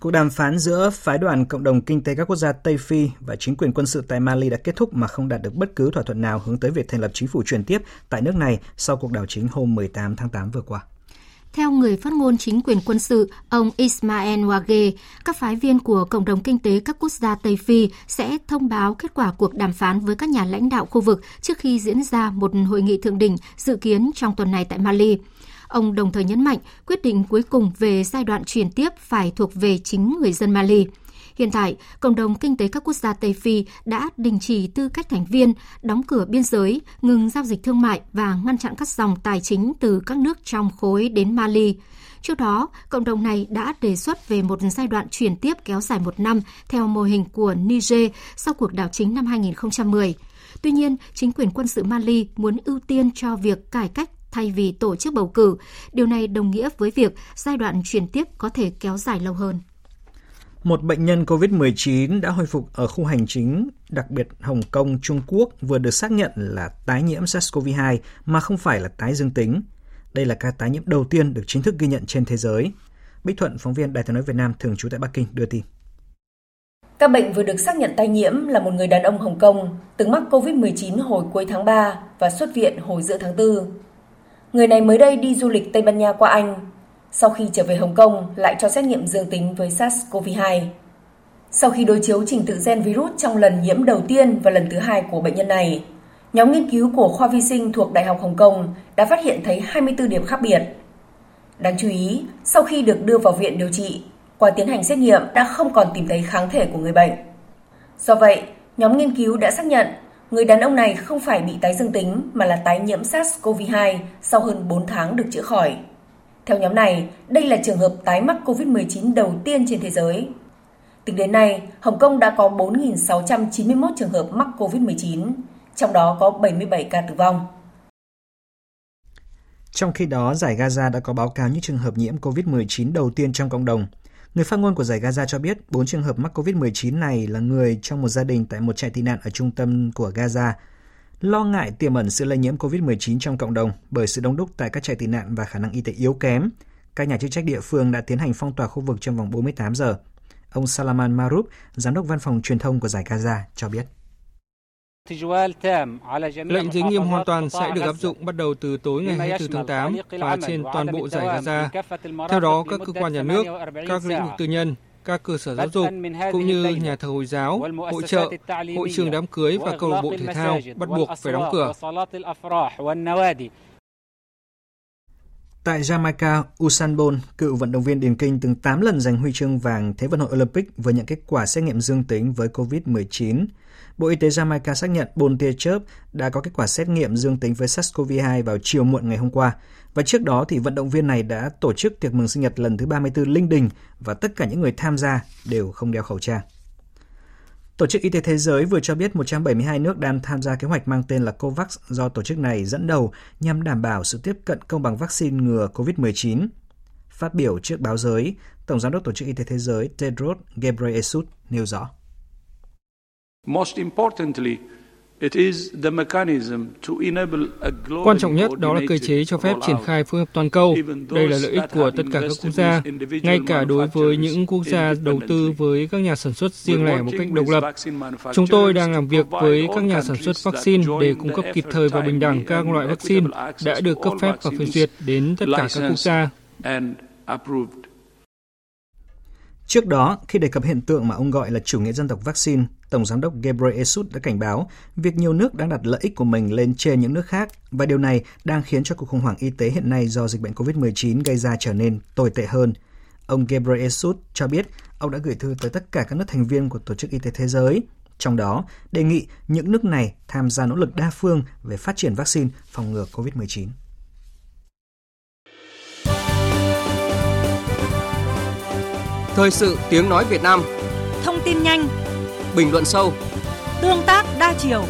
cuộc đàm phán giữa phái đoàn Cộng đồng Kinh tế các quốc gia Tây Phi và chính quyền quân sự tại Mali đã kết thúc mà không đạt được bất cứ thỏa thuận nào hướng tới việc thành lập chính phủ chuyển tiếp tại nước này sau cuộc đảo chính hôm 18 tháng 8 vừa qua. Theo người phát ngôn chính quyền quân sự, ông Ismael Wage, các phái viên của Cộng đồng Kinh tế các quốc gia Tây Phi sẽ thông báo kết quả cuộc đàm phán với các nhà lãnh đạo khu vực trước khi diễn ra một hội nghị thượng đỉnh dự kiến trong tuần này tại Mali. Ông đồng thời nhấn mạnh quyết định cuối cùng về giai đoạn chuyển tiếp phải thuộc về chính người dân Mali. Hiện tại, cộng đồng kinh tế các quốc gia Tây Phi đã đình chỉ tư cách thành viên, đóng cửa biên giới, ngừng giao dịch thương mại và ngăn chặn các dòng tài chính từ các nước trong khối đến Mali. Trước đó, cộng đồng này đã đề xuất về một giai đoạn chuyển tiếp kéo dài một năm theo mô hình của Niger sau cuộc đảo chính năm 2010. Tuy nhiên, chính quyền quân sự Mali muốn ưu tiên cho việc cải cách thay vì tổ chức bầu cử. Điều này đồng nghĩa với việc giai đoạn chuyển tiếp có thể kéo dài lâu hơn. Một bệnh nhân COVID-19 đã hồi phục ở khu hành chính đặc biệt Hồng Kông, Trung Quốc vừa được xác nhận là tái nhiễm SARS-CoV-2 mà không phải là tái dương tính. Đây là ca tái nhiễm đầu tiên được chính thức ghi nhận trên thế giới. Bích Thuận, phóng viên Đài tiếng nói Việt Nam thường trú tại Bắc Kinh đưa tin. Các bệnh vừa được xác nhận tai nhiễm là một người đàn ông Hồng Kông từng mắc COVID-19 hồi cuối tháng 3 và xuất viện hồi giữa tháng 4. Người này mới đây đi du lịch Tây Ban Nha qua Anh sau khi trở về Hồng Kông lại cho xét nghiệm dương tính với SARS-CoV-2. Sau khi đối chiếu trình tự gen virus trong lần nhiễm đầu tiên và lần thứ hai của bệnh nhân này, nhóm nghiên cứu của khoa vi sinh thuộc Đại học Hồng Kông đã phát hiện thấy 24 điểm khác biệt. Đáng chú ý, sau khi được đưa vào viện điều trị, qua tiến hành xét nghiệm đã không còn tìm thấy kháng thể của người bệnh. Do vậy, nhóm nghiên cứu đã xác nhận người đàn ông này không phải bị tái dương tính mà là tái nhiễm SARS-CoV-2 sau hơn 4 tháng được chữa khỏi. Theo nhóm này, đây là trường hợp tái mắc COVID-19 đầu tiên trên thế giới. Tính đến nay, Hồng Kông đã có 4.691 trường hợp mắc COVID-19, trong đó có 77 ca tử vong. Trong khi đó, giải Gaza đã có báo cáo những trường hợp nhiễm COVID-19 đầu tiên trong cộng đồng. Người phát ngôn của giải Gaza cho biết 4 trường hợp mắc COVID-19 này là người trong một gia đình tại một trại tị nạn ở trung tâm của Gaza lo ngại tiềm ẩn sự lây nhiễm COVID-19 trong cộng đồng bởi sự đông đúc tại các trại tị nạn và khả năng y tế yếu kém. Các nhà chức trách địa phương đã tiến hành phong tỏa khu vực trong vòng 48 giờ. Ông Salaman Marouf, giám đốc văn phòng truyền thông của giải Gaza, cho biết. Lệnh giới nghiêm hoàn toàn sẽ được áp dụng bắt đầu từ tối ngày 24 tháng 8 và trên toàn bộ giải Gaza. Theo đó, các cơ quan nhà nước, các lĩnh vực tư nhân, các cơ sở giáo dục cũng như nhà thờ Hồi giáo, hội trợ, hội trường đám cưới và câu lạc bộ thể thao bắt buộc phải đóng cửa. Tại Jamaica, Usain Bolt, cựu vận động viên điền kinh từng 8 lần giành huy chương vàng Thế vận hội Olympic vừa nhận kết quả xét nghiệm dương tính với COVID-19. Bộ Y tế Jamaica xác nhận Bolt tia chớp đã có kết quả xét nghiệm dương tính với SARS-CoV-2 vào chiều muộn ngày hôm qua. Và trước đó thì vận động viên này đã tổ chức tiệc mừng sinh nhật lần thứ 34 linh đình và tất cả những người tham gia đều không đeo khẩu trang. Tổ chức Y tế Thế giới vừa cho biết 172 nước đang tham gia kế hoạch mang tên là COVAX do tổ chức này dẫn đầu nhằm đảm bảo sự tiếp cận công bằng vaccine ngừa COVID-19. Phát biểu trước báo giới, Tổng giám đốc Tổ chức Y tế Thế giới Tedros Ghebreyesus nêu rõ. Most importantly, Quan trọng nhất đó là cơ chế cho phép triển khai phối hợp toàn cầu. Đây là lợi ích của tất cả các quốc gia, ngay cả đối với những quốc gia đầu tư với các nhà sản xuất riêng lẻ một cách độc lập. Chúng tôi đang làm việc với các nhà sản xuất vaccine để cung cấp kịp thời và bình đẳng các loại vaccine đã được cấp phép và phê duyệt đến tất cả các quốc gia. Trước đó, khi đề cập hiện tượng mà ông gọi là chủ nghĩa dân tộc vaccine, Tổng giám đốc Ghebreyesus đã cảnh báo việc nhiều nước đang đặt lợi ích của mình lên trên những nước khác và điều này đang khiến cho cuộc khủng hoảng y tế hiện nay do dịch bệnh COVID-19 gây ra trở nên tồi tệ hơn. Ông Ghebreyesus cho biết ông đã gửi thư tới tất cả các nước thành viên của Tổ chức Y tế Thế giới, trong đó đề nghị những nước này tham gia nỗ lực đa phương về phát triển vaccine phòng ngừa COVID-19. Thời sự tiếng nói Việt Nam Thông tin nhanh Bình luận sâu Tương tác đa chiều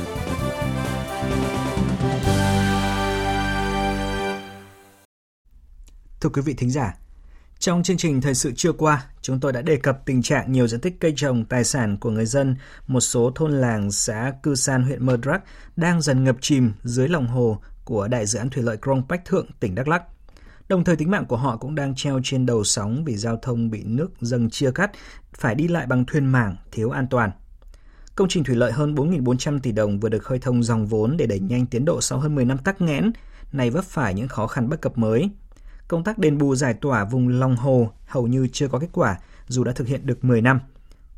Thưa quý vị thính giả, trong chương trình thời sự trưa qua, chúng tôi đã đề cập tình trạng nhiều diện tích cây trồng, tài sản của người dân một số thôn làng xã Cư San, huyện Mơ Đrắc đang dần ngập chìm dưới lòng hồ của đại dự án thủy lợi Krông Bách Thượng, tỉnh Đắk Lắk. Đồng thời tính mạng của họ cũng đang treo trên đầu sóng vì giao thông bị nước dâng chia cắt, phải đi lại bằng thuyền mảng, thiếu an toàn. Công trình thủy lợi hơn 4.400 tỷ đồng vừa được khơi thông dòng vốn để đẩy nhanh tiến độ sau hơn 10 năm tắc nghẽn, này vấp phải những khó khăn bất cập mới. Công tác đền bù giải tỏa vùng lòng hồ hầu như chưa có kết quả dù đã thực hiện được 10 năm.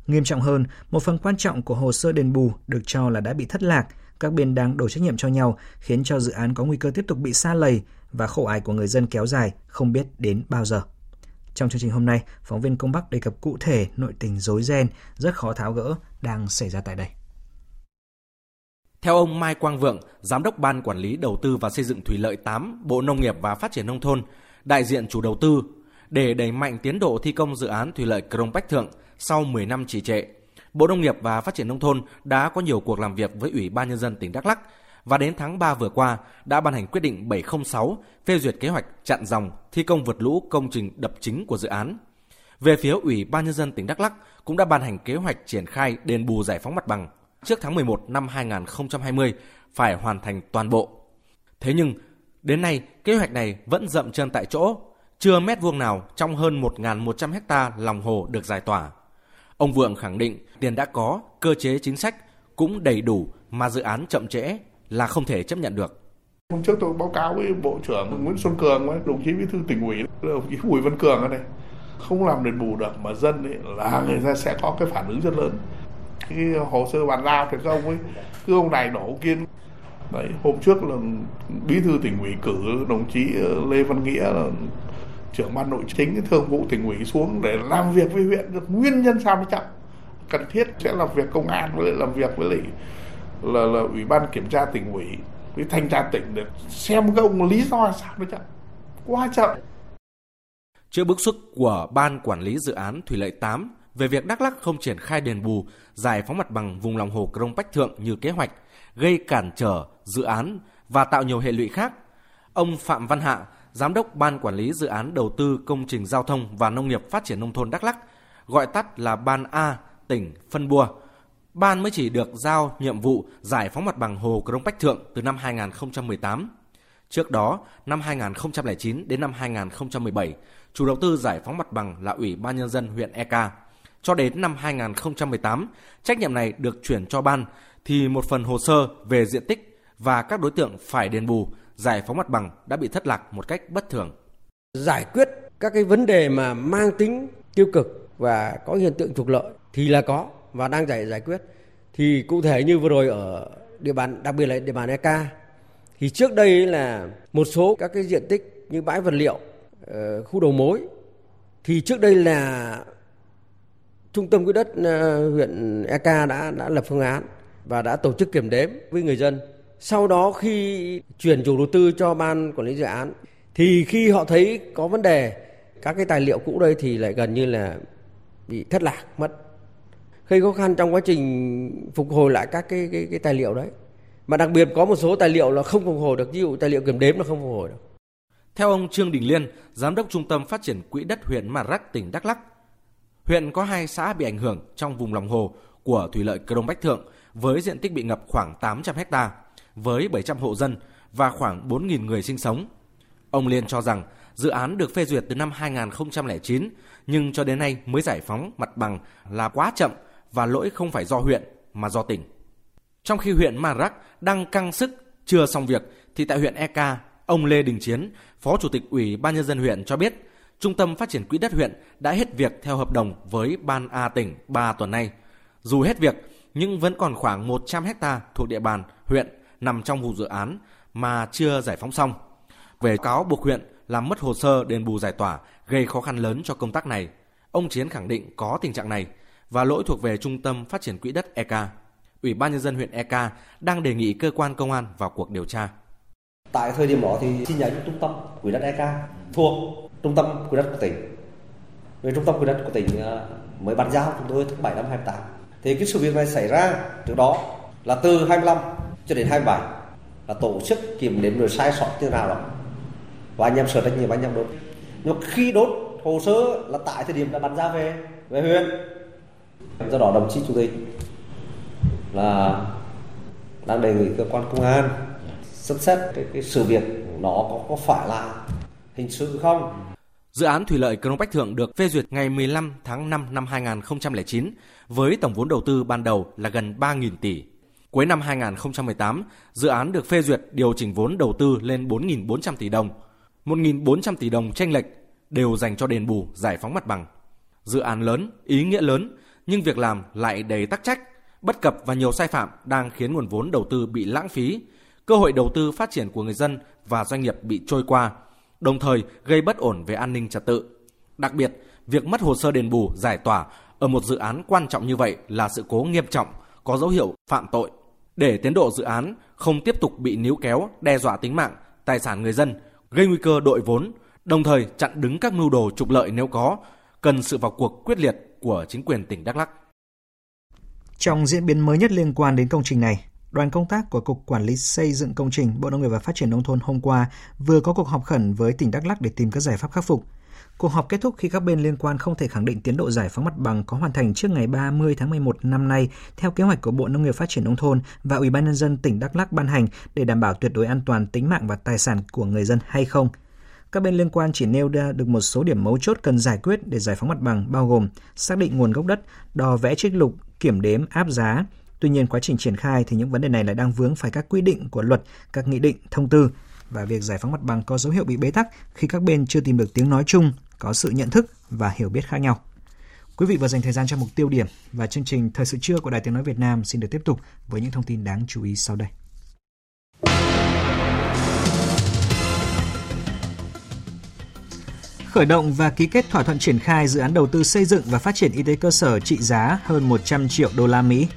Nghiêm trọng hơn, một phần quan trọng của hồ sơ đền bù được cho là đã bị thất lạc, các bên đang đổ trách nhiệm cho nhau, khiến cho dự án có nguy cơ tiếp tục bị xa lầy và khổ ải của người dân kéo dài không biết đến bao giờ. Trong chương trình hôm nay, phóng viên Công Bắc đề cập cụ thể nội tình rối ren rất khó tháo gỡ đang xảy ra tại đây. Theo ông Mai Quang Vượng, Giám đốc Ban Quản lý Đầu tư và Xây dựng Thủy lợi 8, Bộ Nông nghiệp và Phát triển Nông thôn, đại diện chủ đầu tư, để đẩy mạnh tiến độ thi công dự án Thủy lợi Crong Bách Thượng sau 10 năm trì trệ, Bộ Nông nghiệp và Phát triển Nông thôn đã có nhiều cuộc làm việc với Ủy ban Nhân dân tỉnh Đắk lắc và đến tháng 3 vừa qua đã ban hành quyết định 706 phê duyệt kế hoạch chặn dòng thi công vượt lũ công trình đập chính của dự án. Về phía Ủy ban Nhân dân tỉnh Đắk Lắk cũng đã ban hành kế hoạch triển khai đền bù giải phóng mặt bằng trước tháng 11 năm 2020 phải hoàn thành toàn bộ. Thế nhưng, đến nay kế hoạch này vẫn dậm chân tại chỗ, chưa mét vuông nào trong hơn 1.100 hecta lòng hồ được giải tỏa. Ông Vượng khẳng định tiền đã có, cơ chế chính sách cũng đầy đủ mà dự án chậm trễ là không thể chấp nhận được. Hôm trước tôi báo cáo với Bộ trưởng Nguyễn Xuân Cường, với đồng chí bí thư tỉnh ủy, đồng chí Bùi Văn Cường ở đây, không làm đền bù được mà dân ấy là người ta sẽ có cái phản ứng rất lớn. Cái hồ sơ bàn giao thì các ông ấy cứ ông này đổ kiên, kia. Đấy, hôm trước là bí thư tỉnh ủy cử đồng chí ờ, Lê Văn Nghĩa là trưởng ban nội chính thường vụ tỉnh ủy xuống để làm việc với huyện được nguyên nhân sao mới chậm cần thiết sẽ làm việc công an với làm việc với lại là là ủy ban kiểm tra tỉnh ủy với thanh tra tỉnh để xem các ông lý do sao nó chậm quá chậm trước bức xúc của ban quản lý dự án thủy lợi 8 về việc Đắk Lắk không triển khai đền bù giải phóng mặt bằng vùng lòng hồ Crong Bách Thượng như kế hoạch, gây cản trở dự án và tạo nhiều hệ lụy khác. Ông Phạm Văn Hạ, Giám đốc Ban Quản lý Dự án Đầu tư Công trình Giao thông và Nông nghiệp Phát triển Nông thôn Đắk Lắk, gọi tắt là Ban A, tỉnh phân bua. Ban mới chỉ được giao nhiệm vụ giải phóng mặt bằng Hồ Crong Bách Thượng từ năm 2018. Trước đó, năm 2009 đến năm 2017, chủ đầu tư giải phóng mặt bằng là Ủy ban Nhân dân huyện Eka. Cho đến năm 2018, trách nhiệm này được chuyển cho ban, thì một phần hồ sơ về diện tích và các đối tượng phải đền bù giải phóng mặt bằng đã bị thất lạc một cách bất thường. Giải quyết các cái vấn đề mà mang tính tiêu cực và có hiện tượng trục lợi thì là có và đang giải giải quyết. Thì cụ thể như vừa rồi ở địa bàn đặc biệt là địa bàn EK thì trước đây là một số các cái diện tích như bãi vật liệu, ờ, khu đầu mối thì trước đây là trung tâm quỹ đất ờ, huyện EK đã đã lập phương án và đã tổ chức kiểm đếm với người dân. Sau đó khi chuyển chủ đầu tư cho ban quản lý dự án thì khi họ thấy có vấn đề các cái tài liệu cũ đây thì lại gần như là bị thất lạc mất gây khó khăn trong quá trình phục hồi lại các cái cái, cái tài liệu đấy mà đặc biệt có một số tài liệu là không phục hồi được ví dụ tài liệu kiểm đếm là không phục hồi được theo ông Trương Đình Liên giám đốc trung tâm phát triển quỹ đất huyện Mạt Rắc tỉnh Đắk Lắk huyện có hai xã bị ảnh hưởng trong vùng lòng hồ của thủy lợi Crong Bách Thượng với diện tích bị ngập khoảng 800 hecta với 700 hộ dân và khoảng 4.000 người sinh sống. Ông Liên cho rằng dự án được phê duyệt từ năm 2009 nhưng cho đến nay mới giải phóng mặt bằng là quá chậm và lỗi không phải do huyện mà do tỉnh. Trong khi huyện Marak đang căng sức chưa xong việc thì tại huyện Eka, ông Lê Đình Chiến, Phó Chủ tịch Ủy ban nhân dân huyện cho biết, Trung tâm Phát triển Quỹ đất huyện đã hết việc theo hợp đồng với Ban A tỉnh 3 tuần nay. Dù hết việc, nhưng vẫn còn khoảng 100 hecta thuộc địa bàn huyện nằm trong vụ dự án mà chưa giải phóng xong. Về cáo buộc huyện làm mất hồ sơ đền bù giải tỏa gây khó khăn lớn cho công tác này. Ông Chiến khẳng định có tình trạng này và lỗi thuộc về Trung tâm Phát triển Quỹ đất EK. Ủy ban nhân dân huyện EK đang đề nghị cơ quan công an vào cuộc điều tra. Tại thời điểm đó thì chi nhánh Trung tâm Quỹ đất EK thuộc Trung tâm Quỹ đất của tỉnh. Về Trung tâm Quỹ đất của tỉnh à, mới bàn giao chúng tôi tháng 7 năm 28. Thì cái sự việc này xảy ra trước đó là từ 25 cho đến 27 là tổ chức kiểm đếm rồi sai sót như nào đó và anh em sở trách nhiệm, anh em đốt nhưng khi đốt hồ sơ là tại thời điểm đã bàn giao về về huyện do đó đồng chí chủ tịch là đang đề nghị cơ quan công an xem xét cái, cái sự việc nó có, có phải là hình sự không Dự án thủy lợi Crong Bách Thượng được phê duyệt ngày 15 tháng 5 năm 2009 với tổng vốn đầu tư ban đầu là gần 3.000 tỷ. Cuối năm 2018, dự án được phê duyệt điều chỉnh vốn đầu tư lên 4.400 tỷ đồng. 1.400 tỷ đồng tranh lệch đều dành cho đền bù giải phóng mặt bằng. Dự án lớn, ý nghĩa lớn, nhưng việc làm lại đầy tắc trách, bất cập và nhiều sai phạm đang khiến nguồn vốn đầu tư bị lãng phí, cơ hội đầu tư phát triển của người dân và doanh nghiệp bị trôi qua, đồng thời gây bất ổn về an ninh trật tự. Đặc biệt, việc mất hồ sơ đền bù, giải tỏa ở một dự án quan trọng như vậy là sự cố nghiêm trọng, có dấu hiệu phạm tội. Để tiến độ dự án không tiếp tục bị níu kéo, đe dọa tính mạng, tài sản người dân, gây nguy cơ đội vốn, đồng thời chặn đứng các mưu đồ trục lợi nếu có, cần sự vào cuộc quyết liệt của chính quyền tỉnh Đắk Lắk. Trong diễn biến mới nhất liên quan đến công trình này, đoàn công tác của Cục Quản lý Xây dựng Công trình Bộ Nông nghiệp và Phát triển Nông thôn hôm qua vừa có cuộc họp khẩn với tỉnh Đắk Lắk để tìm các giải pháp khắc phục. Cuộc họp kết thúc khi các bên liên quan không thể khẳng định tiến độ giải phóng mặt bằng có hoàn thành trước ngày 30 tháng 11 năm nay theo kế hoạch của Bộ Nông nghiệp Phát triển Nông thôn và Ủy ban Nhân dân tỉnh Đắk Lắk ban hành để đảm bảo tuyệt đối an toàn tính mạng và tài sản của người dân hay không. Các bên liên quan chỉ nêu ra được một số điểm mấu chốt cần giải quyết để giải phóng mặt bằng bao gồm xác định nguồn gốc đất, đo vẽ trích lục, kiểm đếm, áp giá. Tuy nhiên quá trình triển khai thì những vấn đề này lại đang vướng phải các quy định của luật, các nghị định, thông tư và việc giải phóng mặt bằng có dấu hiệu bị bế tắc khi các bên chưa tìm được tiếng nói chung, có sự nhận thức và hiểu biết khác nhau. Quý vị vừa dành thời gian cho mục tiêu điểm và chương trình Thời sự trưa của Đài Tiếng Nói Việt Nam xin được tiếp tục với những thông tin đáng chú ý sau đây. Khởi động và ký kết thỏa thuận triển khai dự án đầu tư xây dựng và phát triển y tế cơ sở trị giá hơn 100 triệu đô la Mỹ.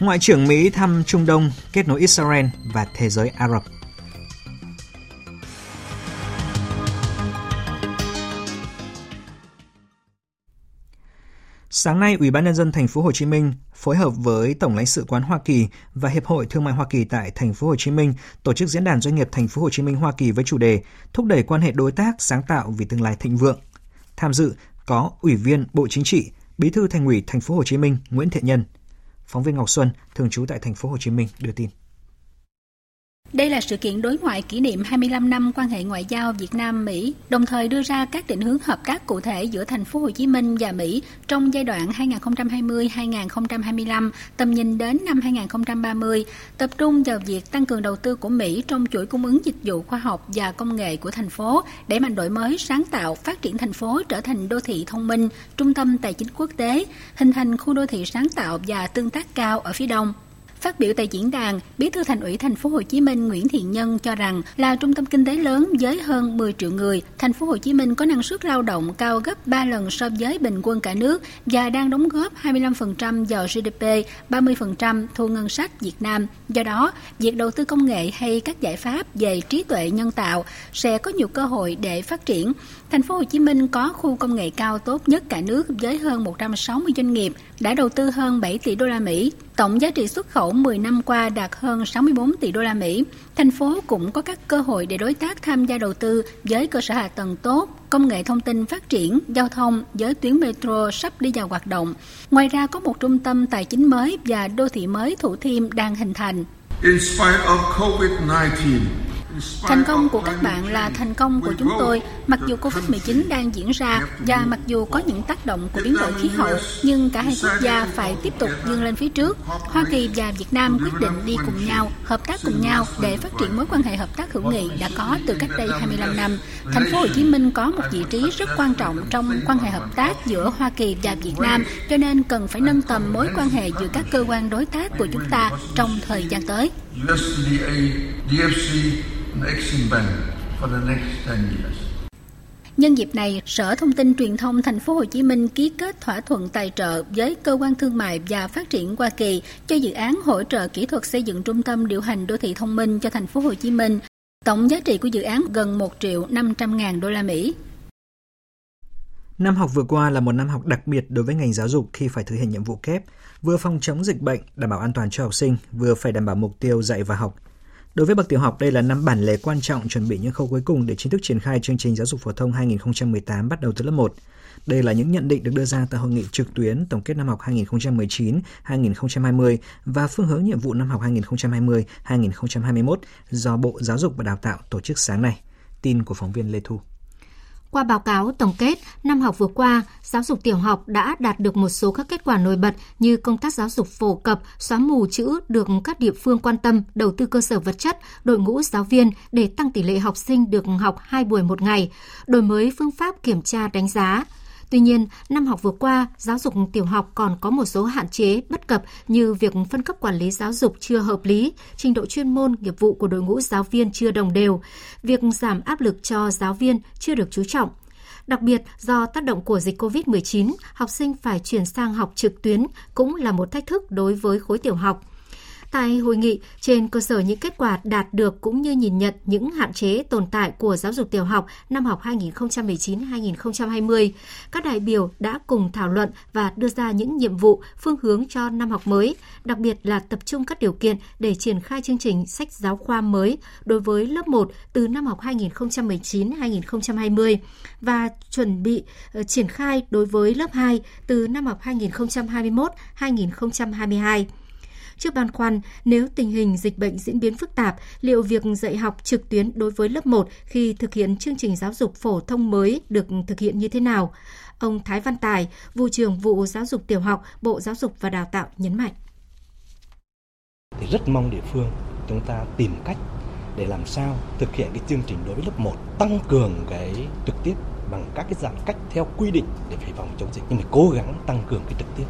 Ngoại trưởng Mỹ thăm Trung Đông, kết nối Israel và thế giới Ả Rập. Sáng nay, Ủy ban nhân dân thành phố Hồ Chí Minh phối hợp với Tổng lãnh sự quán Hoa Kỳ và Hiệp hội Thương mại Hoa Kỳ tại thành phố Hồ Chí Minh tổ chức diễn đàn doanh nghiệp thành phố Hồ Chí Minh Hoa Kỳ với chủ đề thúc đẩy quan hệ đối tác sáng tạo vì tương lai thịnh vượng. Tham dự có Ủy viên Bộ Chính trị, Bí thư Thành ủy thành phố Hồ Chí Minh Nguyễn Thiện Nhân. Phóng viên Ngọc Xuân thường trú tại thành phố Hồ Chí Minh đưa tin. Đây là sự kiện đối ngoại kỷ niệm 25 năm quan hệ ngoại giao Việt Nam Mỹ, đồng thời đưa ra các định hướng hợp tác cụ thể giữa thành phố Hồ Chí Minh và Mỹ trong giai đoạn 2020-2025, tầm nhìn đến năm 2030, tập trung vào việc tăng cường đầu tư của Mỹ trong chuỗi cung ứng dịch vụ khoa học và công nghệ của thành phố, để mạnh đổi mới, sáng tạo, phát triển thành phố trở thành đô thị thông minh, trung tâm tài chính quốc tế, hình thành khu đô thị sáng tạo và tương tác cao ở phía đông. Phát biểu tại diễn đàn, Bí thư Thành ủy Thành phố Hồ Chí Minh Nguyễn Thiện Nhân cho rằng là trung tâm kinh tế lớn với hơn 10 triệu người, Thành phố Hồ Chí Minh có năng suất lao động cao gấp 3 lần so với bình quân cả nước và đang đóng góp 25% vào GDP, 30% thu ngân sách Việt Nam. Do đó, việc đầu tư công nghệ hay các giải pháp về trí tuệ nhân tạo sẽ có nhiều cơ hội để phát triển. Thành phố Hồ Chí Minh có khu công nghệ cao tốt nhất cả nước với hơn 160 doanh nghiệp đã đầu tư hơn 7 tỷ đô la Mỹ. Tổng giá trị xuất khẩu 10 năm qua đạt hơn 64 tỷ đô la Mỹ. Thành phố cũng có các cơ hội để đối tác tham gia đầu tư với cơ sở hạ tầng tốt, công nghệ thông tin phát triển, giao thông với tuyến metro sắp đi vào hoạt động. Ngoài ra có một trung tâm tài chính mới và đô thị mới Thủ Thiêm đang hình thành. In spite of COVID-19, Thành công của các bạn là thành công của chúng tôi. Mặc dù Covid-19 đang diễn ra và mặc dù có những tác động của biến đổi khí hậu, nhưng cả hai quốc gia phải tiếp tục vươn lên phía trước. Hoa Kỳ và Việt Nam quyết định đi cùng nhau, hợp tác cùng nhau để phát triển mối quan hệ hợp tác hữu nghị đã có từ cách đây 25 năm. Thành phố Hồ Chí Minh có một vị trí rất quan trọng trong quan hệ hợp tác giữa Hoa Kỳ và Việt Nam, cho nên cần phải nâng tầm mối quan hệ giữa các cơ quan đối tác của chúng ta trong thời gian tới. USDA, DFC, Exim Bank for the next 10 years. Nhân dịp này, Sở Thông tin Truyền thông Thành phố Hồ Chí Minh ký kết thỏa thuận tài trợ với cơ quan thương mại và phát triển Hoa Kỳ cho dự án hỗ trợ kỹ thuật xây dựng trung tâm điều hành đô thị thông minh cho Thành phố Hồ Chí Minh. Tổng giá trị của dự án gần 1 triệu 500 ngàn đô la Mỹ. Năm học vừa qua là một năm học đặc biệt đối với ngành giáo dục khi phải thực hiện nhiệm vụ kép, vừa phòng chống dịch bệnh, đảm bảo an toàn cho học sinh, vừa phải đảm bảo mục tiêu dạy và học – Đối với bậc tiểu học, đây là năm bản lề quan trọng chuẩn bị những khâu cuối cùng để chính thức triển khai chương trình giáo dục phổ thông 2018 bắt đầu từ lớp 1. Đây là những nhận định được đưa ra tại hội nghị trực tuyến tổng kết năm học 2019-2020 và phương hướng nhiệm vụ năm học 2020-2021 do Bộ Giáo dục và Đào tạo tổ chức sáng nay. Tin của phóng viên Lê Thu. Qua báo cáo tổng kết, năm học vừa qua, giáo dục tiểu học đã đạt được một số các kết quả nổi bật như công tác giáo dục phổ cập, xóa mù chữ được các địa phương quan tâm, đầu tư cơ sở vật chất, đội ngũ giáo viên để tăng tỷ lệ học sinh được học 2 buổi một ngày, đổi mới phương pháp kiểm tra đánh giá, Tuy nhiên, năm học vừa qua, giáo dục tiểu học còn có một số hạn chế bất cập như việc phân cấp quản lý giáo dục chưa hợp lý, trình độ chuyên môn, nghiệp vụ của đội ngũ giáo viên chưa đồng đều, việc giảm áp lực cho giáo viên chưa được chú trọng. Đặc biệt, do tác động của dịch COVID-19, học sinh phải chuyển sang học trực tuyến cũng là một thách thức đối với khối tiểu học. Tại hội nghị, trên cơ sở những kết quả đạt được cũng như nhìn nhận những hạn chế tồn tại của giáo dục tiểu học năm học 2019-2020, các đại biểu đã cùng thảo luận và đưa ra những nhiệm vụ, phương hướng cho năm học mới, đặc biệt là tập trung các điều kiện để triển khai chương trình sách giáo khoa mới đối với lớp 1 từ năm học 2019-2020 và chuẩn bị ờ, triển khai đối với lớp 2 từ năm học 2021-2022. Trước băn khoăn, nếu tình hình dịch bệnh diễn biến phức tạp, liệu việc dạy học trực tuyến đối với lớp 1 khi thực hiện chương trình giáo dục phổ thông mới được thực hiện như thế nào? Ông Thái Văn Tài, vụ trưởng vụ giáo dục tiểu học, Bộ Giáo dục và Đào tạo nhấn mạnh. Thì rất mong địa phương chúng ta tìm cách để làm sao thực hiện cái chương trình đối với lớp 1 tăng cường cái trực tiếp bằng các cái giãn cách theo quy định để phải phòng chống dịch nhưng mà cố gắng tăng cường cái trực tiếp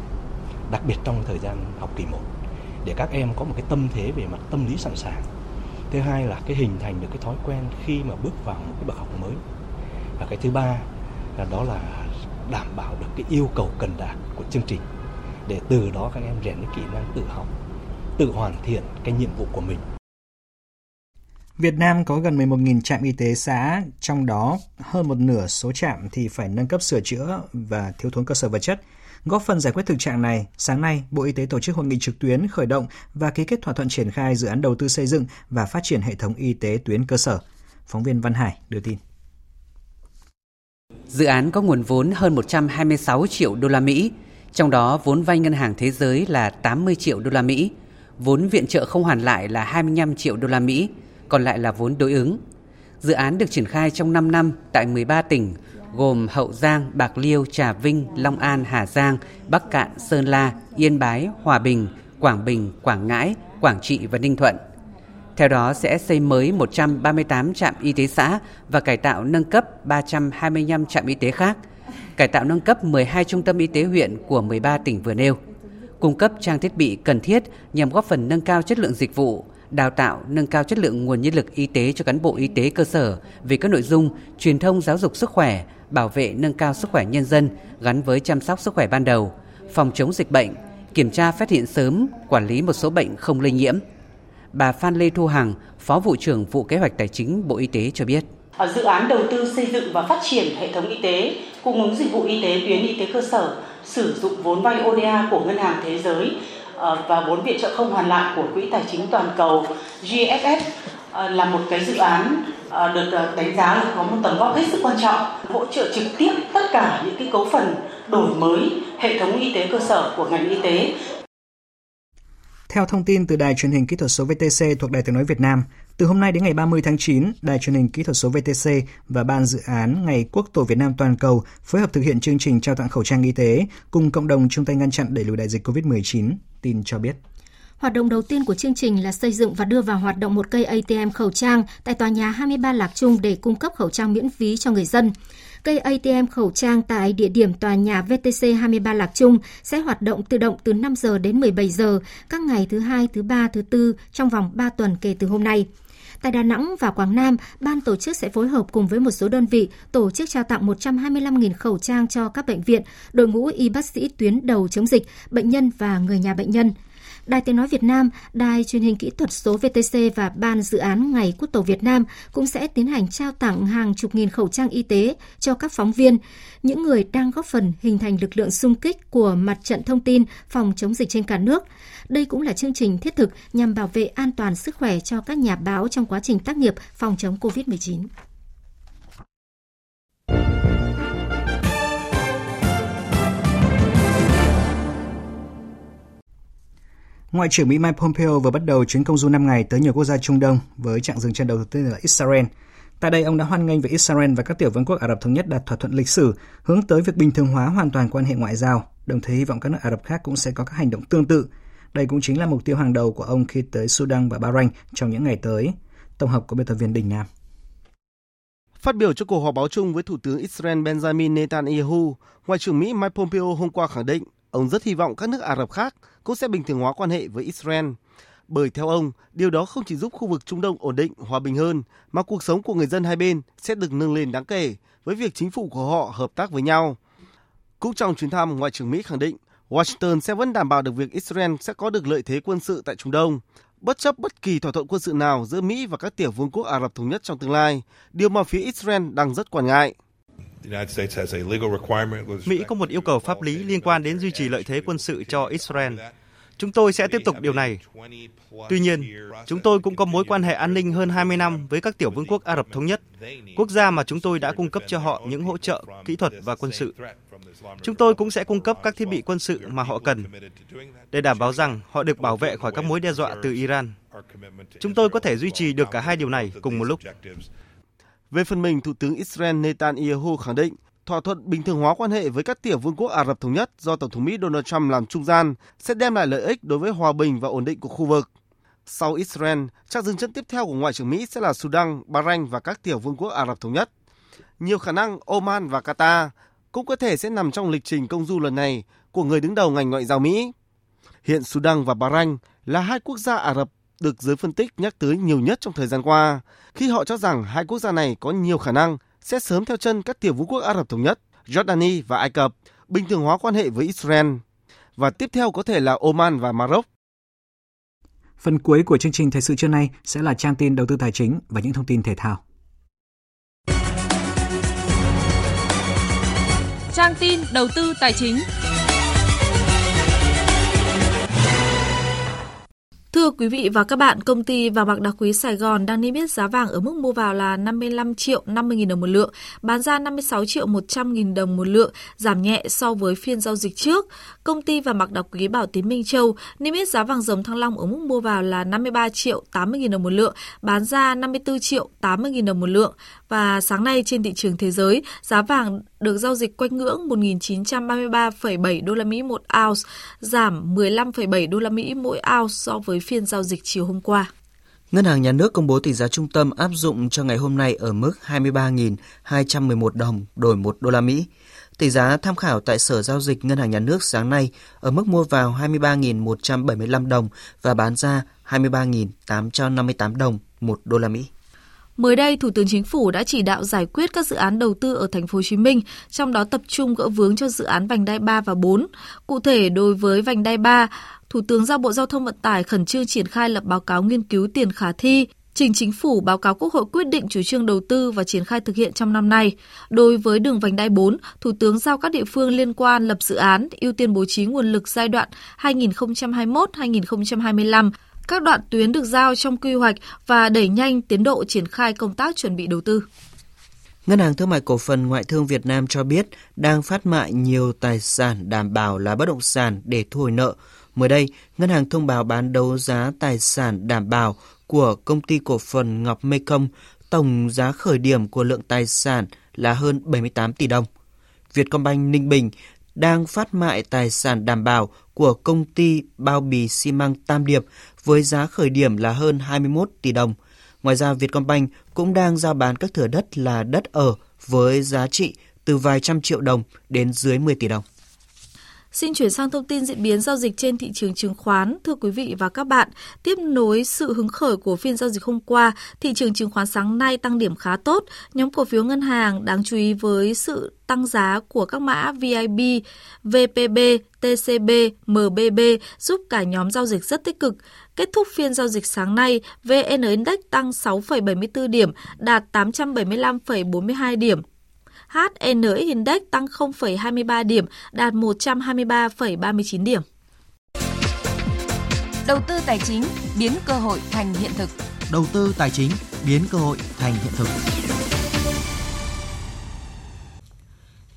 đặc biệt trong thời gian học kỳ 1 để các em có một cái tâm thế về mặt tâm lý sẵn sàng. Thứ hai là cái hình thành được cái thói quen khi mà bước vào một cái bậc học mới. Và cái thứ ba là đó là đảm bảo được cái yêu cầu cần đạt của chương trình để từ đó các em rèn cái kỹ năng tự học tự hoàn thiện cái nhiệm vụ của mình. Việt Nam có gần 11.000 trạm y tế xã, trong đó hơn một nửa số trạm thì phải nâng cấp sửa chữa và thiếu thốn cơ sở vật chất. Góp phần giải quyết thực trạng này, sáng nay, Bộ Y tế tổ chức hội nghị trực tuyến khởi động và ký kết thỏa thuận triển khai dự án đầu tư xây dựng và phát triển hệ thống y tế tuyến cơ sở. Phóng viên Văn Hải đưa tin. Dự án có nguồn vốn hơn 126 triệu đô la Mỹ, trong đó vốn vay ngân hàng thế giới là 80 triệu đô la Mỹ, vốn viện trợ không hoàn lại là 25 triệu đô la Mỹ, còn lại là vốn đối ứng. Dự án được triển khai trong 5 năm tại 13 tỉnh gồm Hậu Giang, Bạc Liêu, Trà Vinh, Long An, Hà Giang, Bắc Cạn, Sơn La, Yên Bái, Hòa Bình, Quảng Bình, Quảng Ngãi, Quảng Trị và Ninh Thuận. Theo đó sẽ xây mới 138 trạm y tế xã và cải tạo nâng cấp 325 trạm y tế khác, cải tạo nâng cấp 12 trung tâm y tế huyện của 13 tỉnh vừa nêu. cung cấp trang thiết bị cần thiết nhằm góp phần nâng cao chất lượng dịch vụ, đào tạo, nâng cao chất lượng nguồn nhân lực y tế cho cán bộ y tế cơ sở về các nội dung truyền thông giáo dục sức khỏe, bảo vệ nâng cao sức khỏe nhân dân gắn với chăm sóc sức khỏe ban đầu, phòng chống dịch bệnh, kiểm tra phát hiện sớm, quản lý một số bệnh không lây nhiễm. Bà Phan Lê Thu Hằng, Phó vụ trưởng vụ kế hoạch tài chính Bộ Y tế cho biết. Dự án đầu tư xây dựng và phát triển hệ thống y tế, cung ứng dịch vụ y tế tuyến y tế cơ sở, sử dụng vốn vay ODA của Ngân hàng Thế giới ờ, và vốn viện trợ không hoàn lại của Quỹ Tài chính Toàn cầu GFF ờ, là một cái dự án Ờ, được ờ, đánh giá là có một tầm vóc hết sức quan trọng, hỗ trợ trực tiếp tất cả những cái cấu phần đổi mới hệ thống y tế cơ sở của ngành y tế theo thông tin từ Đài truyền hình kỹ thuật số VTC thuộc Đài tiếng nói Việt Nam, từ hôm nay đến ngày 30 tháng 9, Đài truyền hình kỹ thuật số VTC và Ban dự án Ngày Quốc tổ Việt Nam toàn cầu phối hợp thực hiện chương trình trao tặng khẩu trang y tế cùng cộng đồng chung tay ngăn chặn đẩy lùi đại dịch COVID-19, tin cho biết. Hoạt động đầu tiên của chương trình là xây dựng và đưa vào hoạt động một cây ATM khẩu trang tại tòa nhà 23 Lạc Trung để cung cấp khẩu trang miễn phí cho người dân. Cây ATM khẩu trang tại địa điểm tòa nhà VTC 23 Lạc Trung sẽ hoạt động tự động từ 5 giờ đến 17 giờ các ngày thứ hai, thứ ba, thứ tư trong vòng 3 tuần kể từ hôm nay. Tại Đà Nẵng và Quảng Nam, ban tổ chức sẽ phối hợp cùng với một số đơn vị tổ chức trao tặng 125.000 khẩu trang cho các bệnh viện, đội ngũ y bác sĩ tuyến đầu chống dịch, bệnh nhân và người nhà bệnh nhân. Đài Tiếng Nói Việt Nam, Đài truyền hình kỹ thuật số VTC và Ban dự án Ngày Quốc tổ Việt Nam cũng sẽ tiến hành trao tặng hàng chục nghìn khẩu trang y tế cho các phóng viên, những người đang góp phần hình thành lực lượng xung kích của mặt trận thông tin phòng chống dịch trên cả nước. Đây cũng là chương trình thiết thực nhằm bảo vệ an toàn sức khỏe cho các nhà báo trong quá trình tác nghiệp phòng chống COVID-19. Ngoại trưởng Mỹ Mike Pompeo vừa bắt đầu chuyến công du 5 ngày tới nhiều quốc gia Trung Đông với trạng dừng chân đầu tiên là Israel. Tại đây, ông đã hoan nghênh việc Israel và các tiểu vương quốc Ả Rập Thống Nhất đạt thỏa thuận lịch sử hướng tới việc bình thường hóa hoàn toàn quan hệ ngoại giao, đồng thời hy vọng các nước Ả Rập khác cũng sẽ có các hành động tương tự. Đây cũng chính là mục tiêu hàng đầu của ông khi tới Sudan và Bahrain trong những ngày tới. Tổng hợp của biên tập viên Đình Nam. Phát biểu cho cuộc họp báo chung với Thủ tướng Israel Benjamin Netanyahu, Ngoại trưởng Mỹ Mike Pompeo hôm qua khẳng định ông rất hy vọng các nước Ả Rập khác cũng sẽ bình thường hóa quan hệ với Israel. Bởi theo ông, điều đó không chỉ giúp khu vực Trung Đông ổn định, hòa bình hơn, mà cuộc sống của người dân hai bên sẽ được nâng lên đáng kể với việc chính phủ của họ hợp tác với nhau. Cũng trong chuyến thăm, Ngoại trưởng Mỹ khẳng định Washington sẽ vẫn đảm bảo được việc Israel sẽ có được lợi thế quân sự tại Trung Đông, bất chấp bất kỳ thỏa thuận quân sự nào giữa Mỹ và các tiểu vương quốc Ả Rập Thống Nhất trong tương lai, điều mà phía Israel đang rất quan ngại. Mỹ có một yêu cầu pháp lý liên quan đến duy trì lợi thế quân sự cho Israel. Chúng tôi sẽ tiếp tục điều này. Tuy nhiên, chúng tôi cũng có mối quan hệ an ninh hơn 20 năm với các tiểu vương quốc Ả Rập Thống Nhất, quốc gia mà chúng tôi đã cung cấp cho họ những hỗ trợ kỹ thuật và quân sự. Chúng tôi cũng sẽ cung cấp các thiết bị quân sự mà họ cần để đảm bảo rằng họ được bảo vệ khỏi các mối đe dọa từ Iran. Chúng tôi có thể duy trì được cả hai điều này cùng một lúc. Về phần mình, Thủ tướng Israel Netanyahu khẳng định thỏa thuận bình thường hóa quan hệ với các tiểu vương quốc Ả Rập Thống Nhất do Tổng thống Mỹ Donald Trump làm trung gian sẽ đem lại lợi ích đối với hòa bình và ổn định của khu vực. Sau Israel, chắc dừng chân tiếp theo của Ngoại trưởng Mỹ sẽ là Sudan, Bahrain và các tiểu vương quốc Ả Rập Thống Nhất. Nhiều khả năng Oman và Qatar cũng có thể sẽ nằm trong lịch trình công du lần này của người đứng đầu ngành ngoại giao Mỹ. Hiện Sudan và Bahrain là hai quốc gia Ả Rập được giới phân tích nhắc tới nhiều nhất trong thời gian qua, khi họ cho rằng hai quốc gia này có nhiều khả năng sẽ sớm theo chân các tiểu vương quốc Ả Rập Thống Nhất, Jordani và Ai Cập, bình thường hóa quan hệ với Israel. Và tiếp theo có thể là Oman và Maroc. Phần cuối của chương trình Thời sự trưa nay sẽ là trang tin đầu tư tài chính và những thông tin thể thao. Trang tin đầu tư tài chính. Thưa quý vị và các bạn, công ty vàng bạc đá quý Sài Gòn đang niêm yết giá vàng ở mức mua vào là 55 triệu 50 000 đồng một lượng, bán ra 56 triệu 100 000 đồng một lượng, giảm nhẹ so với phiên giao dịch trước. Công ty vàng bạc đá quý Bảo Tín Minh Châu niêm yết giá vàng dòng thăng long ở mức mua vào là 53 triệu 80 000 đồng một lượng, bán ra 54 triệu 80 000 đồng một lượng. Và sáng nay trên thị trường thế giới, giá vàng được giao dịch quanh ngưỡng 1.933,7 đô la Mỹ một ounce, giảm 15,7 đô la Mỹ mỗi ounce so với phiên giao dịch chiều hôm qua. Ngân hàng Nhà nước công bố tỷ giá trung tâm áp dụng cho ngày hôm nay ở mức 23.211 đồng đổi 1 đô la Mỹ. Tỷ giá tham khảo tại Sở Giao dịch Ngân hàng Nhà nước sáng nay ở mức mua vào 23.175 đồng và bán ra 23.858 đồng 1 đô la Mỹ. Mới đây, Thủ tướng Chính phủ đã chỉ đạo giải quyết các dự án đầu tư ở thành phố Hồ Chí Minh, trong đó tập trung gỡ vướng cho dự án vành đai 3 và 4. Cụ thể, đối với vành đai 3, Thủ tướng giao Bộ Giao thông Vận tải khẩn trương triển khai lập báo cáo nghiên cứu tiền khả thi, trình chính phủ báo cáo Quốc hội quyết định chủ trương đầu tư và triển khai thực hiện trong năm nay. Đối với đường vành đai 4, Thủ tướng giao các địa phương liên quan lập dự án, ưu tiên bố trí nguồn lực giai đoạn 2021-2025 các đoạn tuyến được giao trong quy hoạch và đẩy nhanh tiến độ triển khai công tác chuẩn bị đầu tư. Ngân hàng Thương mại Cổ phần Ngoại thương Việt Nam cho biết đang phát mại nhiều tài sản đảm bảo là bất động sản để thu hồi nợ. Mới đây, ngân hàng thông báo bán đấu giá tài sản đảm bảo của công ty cổ phần Ngọc Mekong, tổng giá khởi điểm của lượng tài sản là hơn 78 tỷ đồng. Vietcombank Ninh Bình đang phát mại tài sản đảm bảo của công ty bao bì xi măng Tam Điệp với giá khởi điểm là hơn 21 tỷ đồng. Ngoài ra, Vietcombank cũng đang giao bán các thửa đất là đất ở với giá trị từ vài trăm triệu đồng đến dưới 10 tỷ đồng. Xin chuyển sang thông tin diễn biến giao dịch trên thị trường chứng khoán. Thưa quý vị và các bạn, tiếp nối sự hứng khởi của phiên giao dịch hôm qua, thị trường chứng khoán sáng nay tăng điểm khá tốt. Nhóm cổ phiếu ngân hàng đáng chú ý với sự tăng giá của các mã VIB, VPB, TCB, MBB giúp cả nhóm giao dịch rất tích cực. Kết thúc phiên giao dịch sáng nay, VN Index tăng 6,74 điểm, đạt 875,42 điểm. HNX Index tăng 0,23 điểm, đạt 123,39 điểm. Đầu tư tài chính biến cơ hội thành hiện thực. Đầu tư tài chính biến cơ hội thành hiện thực.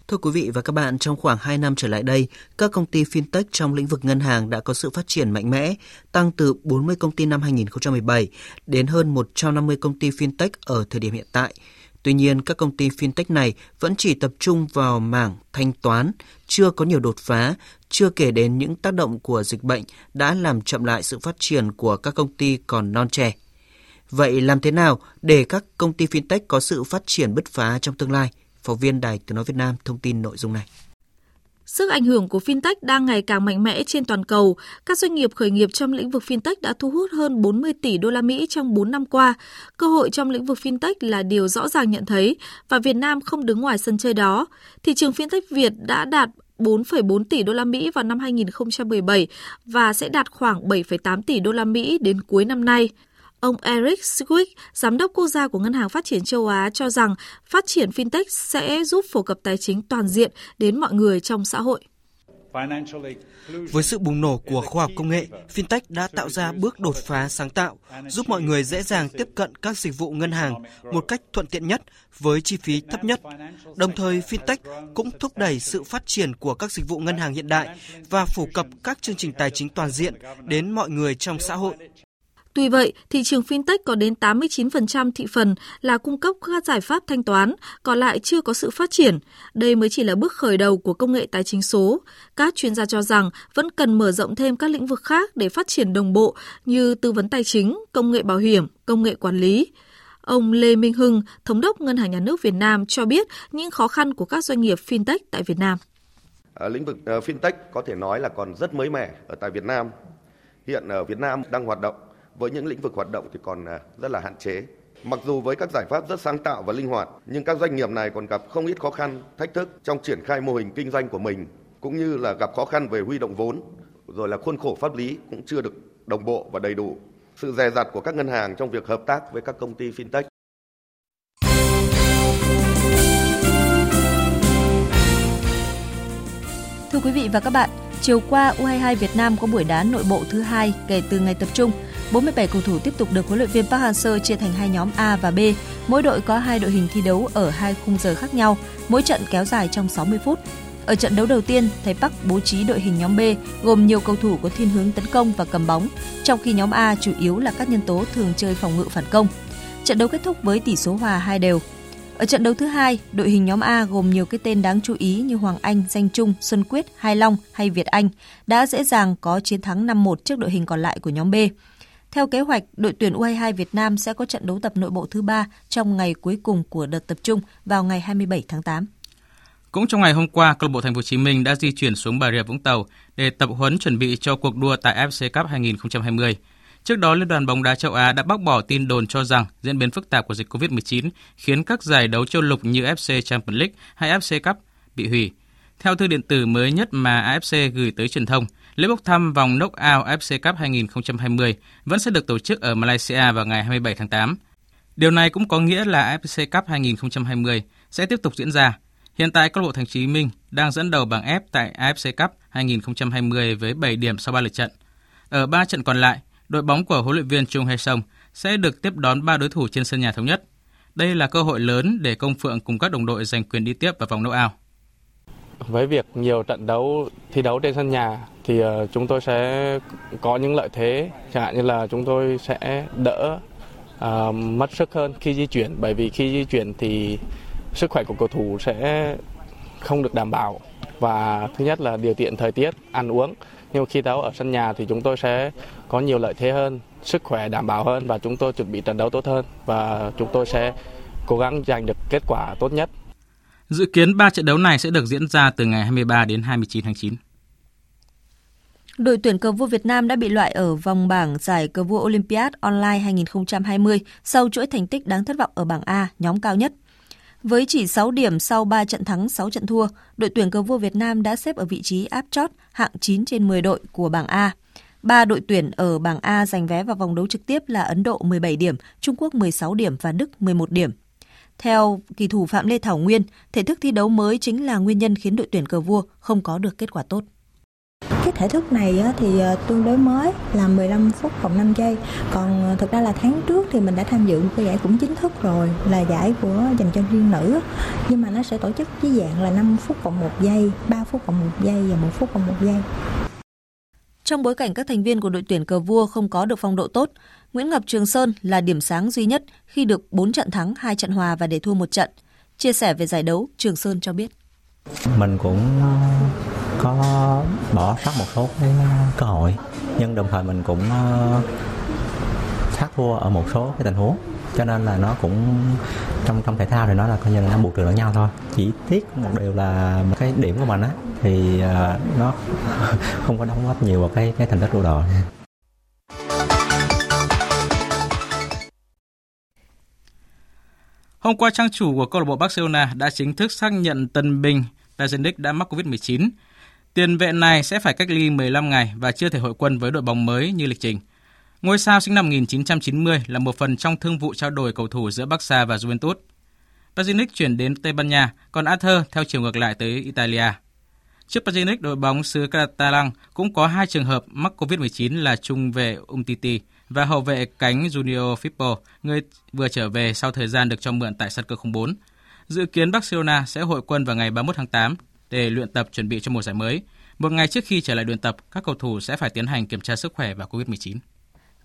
Thưa quý vị và các bạn, trong khoảng 2 năm trở lại đây, các công ty fintech trong lĩnh vực ngân hàng đã có sự phát triển mạnh mẽ, tăng từ 40 công ty năm 2017 đến hơn 150 công ty fintech ở thời điểm hiện tại – Tuy nhiên, các công ty fintech này vẫn chỉ tập trung vào mảng thanh toán, chưa có nhiều đột phá, chưa kể đến những tác động của dịch bệnh đã làm chậm lại sự phát triển của các công ty còn non trẻ. Vậy làm thế nào để các công ty fintech có sự phát triển bứt phá trong tương lai? Phóng viên Đài Tiếng Nói Việt Nam thông tin nội dung này. Sức ảnh hưởng của fintech đang ngày càng mạnh mẽ trên toàn cầu. Các doanh nghiệp khởi nghiệp trong lĩnh vực fintech đã thu hút hơn 40 tỷ đô la Mỹ trong 4 năm qua. Cơ hội trong lĩnh vực fintech là điều rõ ràng nhận thấy và Việt Nam không đứng ngoài sân chơi đó. Thị trường fintech Việt đã đạt 4,4 tỷ đô la Mỹ vào năm 2017 và sẽ đạt khoảng 7,8 tỷ đô la Mỹ đến cuối năm nay. Ông Eric Swick, giám đốc quốc gia của Ngân hàng Phát triển châu Á cho rằng phát triển fintech sẽ giúp phổ cập tài chính toàn diện đến mọi người trong xã hội. Với sự bùng nổ của khoa học công nghệ, fintech đã tạo ra bước đột phá sáng tạo, giúp mọi người dễ dàng tiếp cận các dịch vụ ngân hàng một cách thuận tiện nhất với chi phí thấp nhất. Đồng thời, fintech cũng thúc đẩy sự phát triển của các dịch vụ ngân hàng hiện đại và phổ cập các chương trình tài chính toàn diện đến mọi người trong xã hội. Tuy vậy, thị trường fintech có đến 89% thị phần là cung cấp các giải pháp thanh toán, còn lại chưa có sự phát triển. Đây mới chỉ là bước khởi đầu của công nghệ tài chính số. Các chuyên gia cho rằng vẫn cần mở rộng thêm các lĩnh vực khác để phát triển đồng bộ như tư vấn tài chính, công nghệ bảo hiểm, công nghệ quản lý. Ông Lê Minh Hưng, Thống đốc Ngân hàng Nhà nước Việt Nam cho biết những khó khăn của các doanh nghiệp fintech tại Việt Nam. Ở lĩnh vực ờ, fintech có thể nói là còn rất mới mẻ ở tại Việt Nam. Hiện ở Việt Nam đang hoạt động với những lĩnh vực hoạt động thì còn à, rất là hạn chế. Mặc dù với các giải pháp rất sáng tạo và linh hoạt, nhưng các doanh nghiệp này còn gặp không ít khó khăn, thách thức trong triển khai mô hình kinh doanh của mình, cũng như là gặp khó khăn về huy động vốn, rồi là khuôn khổ pháp lý cũng chưa được đồng bộ và đầy đủ. Sự dè dặt của các ngân hàng trong việc hợp tác với các công ty fintech Thưa quý vị và các bạn, chiều qua U22 Việt Nam có buổi đá nội bộ thứ hai kể từ ngày tập trung. 47 cầu thủ tiếp tục được huấn luyện viên Park Hang-seo chia thành hai nhóm A và B. Mỗi đội có hai đội hình thi đấu ở hai khung giờ khác nhau, mỗi trận kéo dài trong 60 phút. Ở trận đấu đầu tiên, thầy Park bố trí đội hình nhóm B gồm nhiều cầu thủ có thiên hướng tấn công và cầm bóng, trong khi nhóm A chủ yếu là các nhân tố thường chơi phòng ngự phản công. Trận đấu kết thúc với tỷ số hòa hai đều. Ở trận đấu thứ hai, đội hình nhóm A gồm nhiều cái tên đáng chú ý như Hoàng Anh, Danh Trung, Xuân Quyết, Hai Long hay Việt Anh đã dễ dàng có chiến thắng 5-1 trước đội hình còn lại của nhóm B. Theo kế hoạch, đội tuyển U22 Việt Nam sẽ có trận đấu tập nội bộ thứ ba trong ngày cuối cùng của đợt tập trung vào ngày 27 tháng 8. Cũng trong ngày hôm qua, câu lạc bộ Thành phố Hồ Chí Minh đã di chuyển xuống Bà Rịa Vũng Tàu để tập huấn chuẩn bị cho cuộc đua tại AFC Cup 2020. Trước đó, Liên đoàn bóng đá châu Á đã bác bỏ tin đồn cho rằng diễn biến phức tạp của dịch COVID-19 khiến các giải đấu châu lục như FC Champions League hay FC Cup bị hủy. Theo thư điện tử mới nhất mà AFC gửi tới truyền thông, lễ bốc thăm vòng knock-out FC Cup 2020 vẫn sẽ được tổ chức ở Malaysia vào ngày 27 tháng 8. Điều này cũng có nghĩa là AFC Cup 2020 sẽ tiếp tục diễn ra. Hiện tại câu lạc bộ Thành phố Hồ Chí Minh đang dẫn đầu bảng F tại AFC Cup 2020 với 7 điểm sau 3 lượt trận. Ở 3 trận còn lại, đội bóng của huấn luyện viên Chung Hae-sung sẽ được tiếp đón 3 đối thủ trên sân nhà thống nhất. Đây là cơ hội lớn để Công Phượng cùng các đồng đội giành quyền đi tiếp vào vòng knock-out. Với việc nhiều trận đấu thi đấu trên sân nhà thì ờ, chúng tôi sẽ có những lợi thế, chẳng hạn như là chúng tôi sẽ đỡ uh, mất sức hơn khi di chuyển bởi vì khi di chuyển thì sức khỏe của cầu thủ sẽ không được đảm bảo và thứ nhất là điều kiện thời tiết, ăn uống. Nhưng mà khi đấu ở sân nhà thì chúng tôi sẽ có nhiều lợi thế hơn, sức khỏe đảm bảo hơn và chúng tôi chuẩn bị trận đấu tốt hơn và chúng tôi sẽ cố gắng giành được kết quả tốt nhất. Dự kiến 3 trận đấu này sẽ được diễn ra từ ngày 23 đến 29 tháng 9. Đội tuyển cờ vua Việt Nam đã bị loại ở vòng bảng giải cờ vua Olympiad Online 2020 sau chuỗi thành tích đáng thất vọng ở bảng A, nhóm cao nhất. Với chỉ 6 điểm sau 3 trận thắng 6 trận thua, đội tuyển cờ vua Việt Nam đã xếp ở vị trí áp chót hạng 9 trên 10 đội của bảng A. Ba đội tuyển ở bảng A giành vé vào vòng đấu trực tiếp là Ấn Độ 17 điểm, Trung Quốc 16 điểm và Đức 11 điểm. Theo kỳ thủ Phạm Lê Thảo Nguyên, thể thức thi đấu mới chính là nguyên nhân khiến đội tuyển cờ vua không có được kết quả tốt. Cái thể thức này thì ờ, tương đối mới là 15 phút cộng 5 giây. Còn ờ, thực ra là tháng trước thì mình đã tham dự một cái giải cũng chính thức rồi là giải của dành cho riêng nữ. Nhưng mà nó sẽ tổ chức với dạng là 5 phút cộng 1 giây, 3 phút cộng 1 giây và 1 phút cộng 1 giây. Trong bối cảnh các thành viên của đội tuyển cờ vua không có được phong độ tốt, Nguyễn Ngọc Trường Sơn là điểm sáng duy nhất khi được 4 trận thắng, 2 trận hòa và để thua một trận. Chia sẻ về giải đấu, Trường Sơn cho biết. Mình cũng ờ, có bỏ sót một số cái cơ hội, nhưng đồng thời mình cũng ờ, thắng thua ở một số cái tình huống. Cho nên là nó cũng trong trong thể thao thì nó là coi như là nó buộc được lẫn nhau thôi. Chỉ tiếc một điều là cái điểm của mình á thì ờ, nó không có đóng góp nhiều vào cái cái thành tích của đội. Hôm qua, trang chủ của câu lạc bộ Barcelona đã chính thức xác nhận tân binh. Pjanic đã mắc Covid-19. Tiền vệ này sẽ phải cách ly 15 ngày và chưa thể hội quân với đội bóng mới như lịch trình. Ngôi sao sinh năm 1990 là một phần trong thương vụ trao đổi cầu thủ giữa Barca và Juventus. Pjanic chuyển đến Tây Ban Nha, còn Arthur theo chiều ngược lại tới Italia. Trước Pjanic, đội bóng xứ Catalan cũng có hai trường hợp mắc Covid-19 là trung vệ Umtiti và hậu vệ cánh Junior Firpo, người vừa trở về sau thời gian được cho mượn tại sân cơ 04. Dự kiến Barcelona sẽ hội quân vào ngày 31 tháng 8 để luyện tập chuẩn bị cho mùa giải mới. Một ngày trước khi trở lại luyện tập, các cầu thủ sẽ phải tiến hành kiểm tra sức khỏe và COVID-19.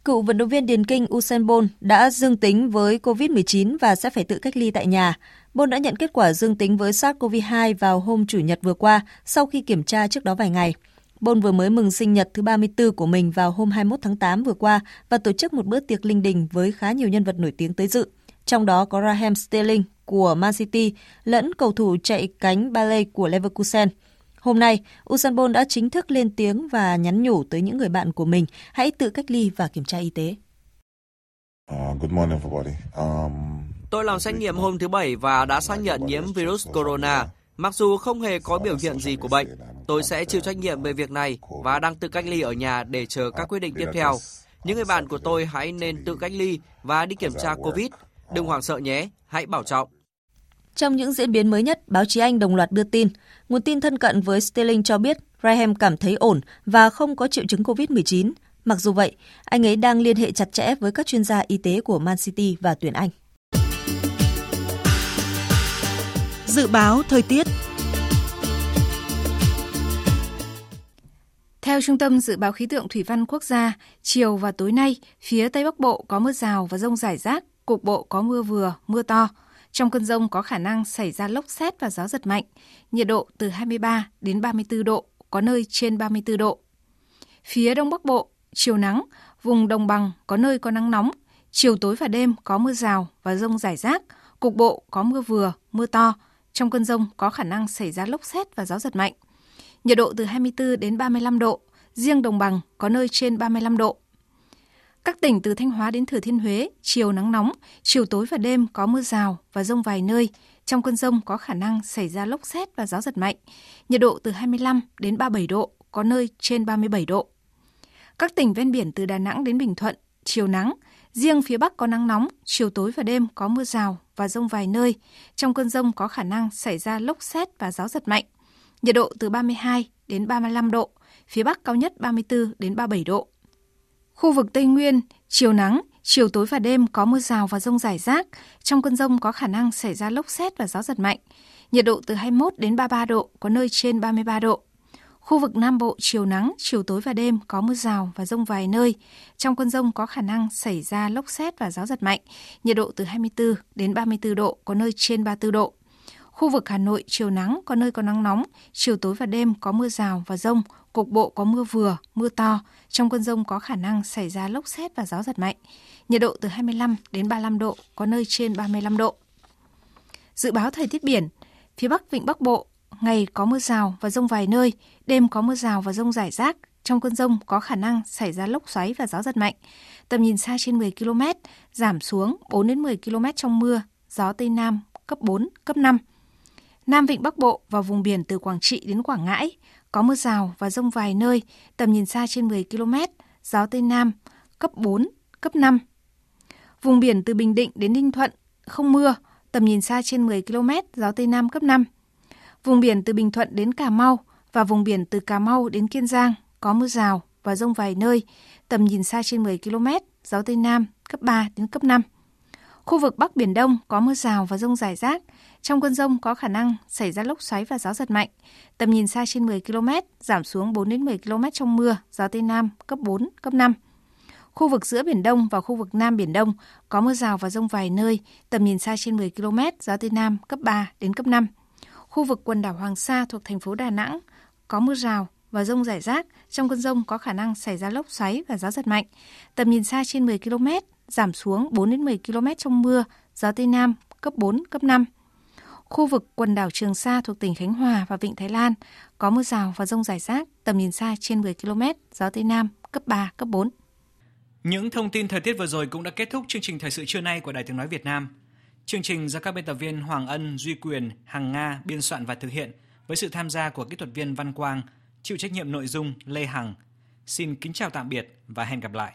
Cựu vận động viên điền kinh Usain Bolt đã dương tính với COVID-19 và sẽ phải tự cách ly tại nhà. Bolt đã nhận kết quả dương tính với SARS-CoV-2 vào hôm Chủ nhật vừa qua sau khi kiểm tra trước đó vài ngày. Bolt vừa mới mừng sinh nhật thứ 34 của mình vào hôm 21 tháng 8 vừa qua và tổ chức một bữa tiệc linh đình với khá nhiều nhân vật nổi tiếng tới dự. Trong đó có Raheem Sterling của Man City lẫn cầu thủ chạy cánh ballet của Leverkusen – Hôm nay, Usain Bolt đã chính thức lên tiếng và nhắn nhủ tới những người bạn của mình hãy tự cách ly và kiểm tra y tế. Uh, good morning everybody. Um, Tôi làm xét nghiệm hôm thứ Bảy và đã xác nhận nhiễm virus corona. Mặc dù không hề có biểu hiện gì của bệnh, tôi sẽ chịu trách nhiệm về việc này và đang tự cách ly ở nhà để chờ các quyết định tiếp theo. Những người bạn của tôi hãy nên tự cách ly và đi kiểm tra COVID. Đừng hoảng sợ nhé, hãy bảo trọng. Trong những diễn biến mới nhất, báo chí Anh đồng loạt đưa tin, nguồn tin thân cận với Sterling cho biết Raheem cảm thấy ổn và không có triệu chứng COVID-19. Mặc dù vậy, anh ấy đang liên hệ chặt chẽ với các chuyên gia y tế của Man City và tuyển Anh. Dự báo thời tiết Theo Trung tâm Dự báo Khí tượng Thủy văn Quốc gia, chiều và tối nay, phía Tây Bắc Bộ có mưa rào và rông rải rác, cục bộ có mưa vừa, mưa to. Trong cơn rông có khả năng xảy ra lốc xét và gió giật mạnh, nhiệt độ từ 23 đến 34 độ, có nơi trên 34 độ. Phía Đông Bắc Bộ, chiều nắng, vùng đồng bằng có nơi có nắng nóng, chiều tối và đêm có mưa rào và rông rải rác, cục bộ có mưa vừa, mưa to, Trong cơn rông có khả năng xảy ra lốc xét và gió giật mạnh. Nhiệt độ từ 24 đến 35 độ, riêng đồng bằng có nơi trên 35 độ. Các tỉnh từ Thanh Hóa đến Thừa Thiên Huế, chiều nắng nóng, chiều tối và đêm có mưa rào và rông vài nơi. Trong cơn rông có khả năng xảy ra lốc xét và gió giật mạnh. Nhiệt độ từ 25 đến 37 độ, có nơi trên 37 độ. Các tỉnh ven biển từ Đà Nẵng đến Bình Thuận, chiều nắng, riêng phía Bắc có nắng nóng, chiều tối và đêm có mưa rào và rông vài nơi. Trong cơn rông có khả năng xảy ra lốc xét và gió giật mạnh. Nhiệt độ từ 32 đến 35 độ, phía Bắc cao nhất 34 đến 37 độ. Khu vực Tây Nguyên, chiều nắng, chiều tối và đêm có mưa rào và rông rải rác. Trong cơn rông có khả năng xảy ra lốc xét và gió giật mạnh. Nhiệt độ từ 21 đến 33 độ, có nơi trên 33 độ. Khu vực Nam Bộ chiều nắng, chiều tối và đêm có mưa rào và rông vài nơi. Trong cơn rông có khả năng xảy ra lốc xét và gió giật mạnh. Nhiệt độ từ 24 đến 34 độ, có nơi trên 34 độ. Khu vực Hà Nội chiều nắng, có nơi có nắng nóng, chiều tối và đêm có mưa rào và rông, cục bộ có mưa vừa, mưa to. Trong cơn rông có khả năng xảy ra lốc xét và gió giật mạnh. Nhiệt độ từ 25 đến 35 độ, có nơi trên 35 độ. Dự báo thời tiết biển, phía Bắc Vịnh Bắc Bộ, ngày có mưa rào và rông vài nơi, đêm có mưa rào và rông rải rác. Trong cơn rông có khả năng xảy ra lốc xoáy và gió giật mạnh. Tầm nhìn xa trên 10 km, giảm xuống 4 đến 10 km trong mưa, gió Tây Nam cấp 4, cấp 5. Nam Vịnh Bắc Bộ và vùng biển từ Quảng Trị đến Quảng Ngãi có mưa rào và rông vài nơi, tầm nhìn xa trên 10 km, gió Tây Nam cấp 4, cấp 5. Vùng biển từ Bình Định đến Ninh Thuận không mưa, tầm nhìn xa trên 10 km, gió Tây Nam cấp 5. Vùng biển từ Bình Thuận đến Cà Mau và vùng biển từ Cà Mau đến Kiên Giang có mưa rào và rông vài nơi, tầm nhìn xa trên 10 km, gió Tây Nam cấp 3 đến cấp 5. Khu vực Bắc Biển Đông có mưa rào và rông rải rác. Trong cơn rông có khả năng xảy ra lốc xoáy và gió giật mạnh. Tầm nhìn xa trên 10 km, giảm xuống 4 đến 10 km trong mưa, gió Tây Nam cấp 4, cấp 5. Khu vực giữa Biển Đông và khu vực Nam Biển Đông có mưa rào và rông vài nơi, tầm nhìn xa trên 10 km, gió Tây Nam cấp 3 đến cấp 5. Khu vực quần đảo Hoàng Sa thuộc thành phố Đà Nẵng có mưa rào và rông rải rác. Trong cơn rông có khả năng xảy ra lốc xoáy và gió giật mạnh. Tầm nhìn xa trên 10 km, giảm xuống 4 đến 10 km trong mưa, gió Tây Nam cấp 4, cấp 5. Khu vực quần đảo Trường Sa thuộc tỉnh Khánh Hòa và Vịnh Thái Lan có mưa rào và rông rải rác, tầm nhìn xa trên 10 km, gió Tây Nam cấp 3, cấp 4. Những thông tin thời tiết vừa rồi cũng đã kết thúc chương trình thời sự trưa nay của Đài Tiếng Nói Việt Nam. Chương trình do các biên tập viên Hoàng Ân, Duy Quyền, Hằng Nga biên soạn và thực hiện với sự tham gia của kỹ thuật viên Văn Quang, chịu trách nhiệm nội dung Lê Hằng. Xin kính chào tạm biệt và hẹn gặp lại.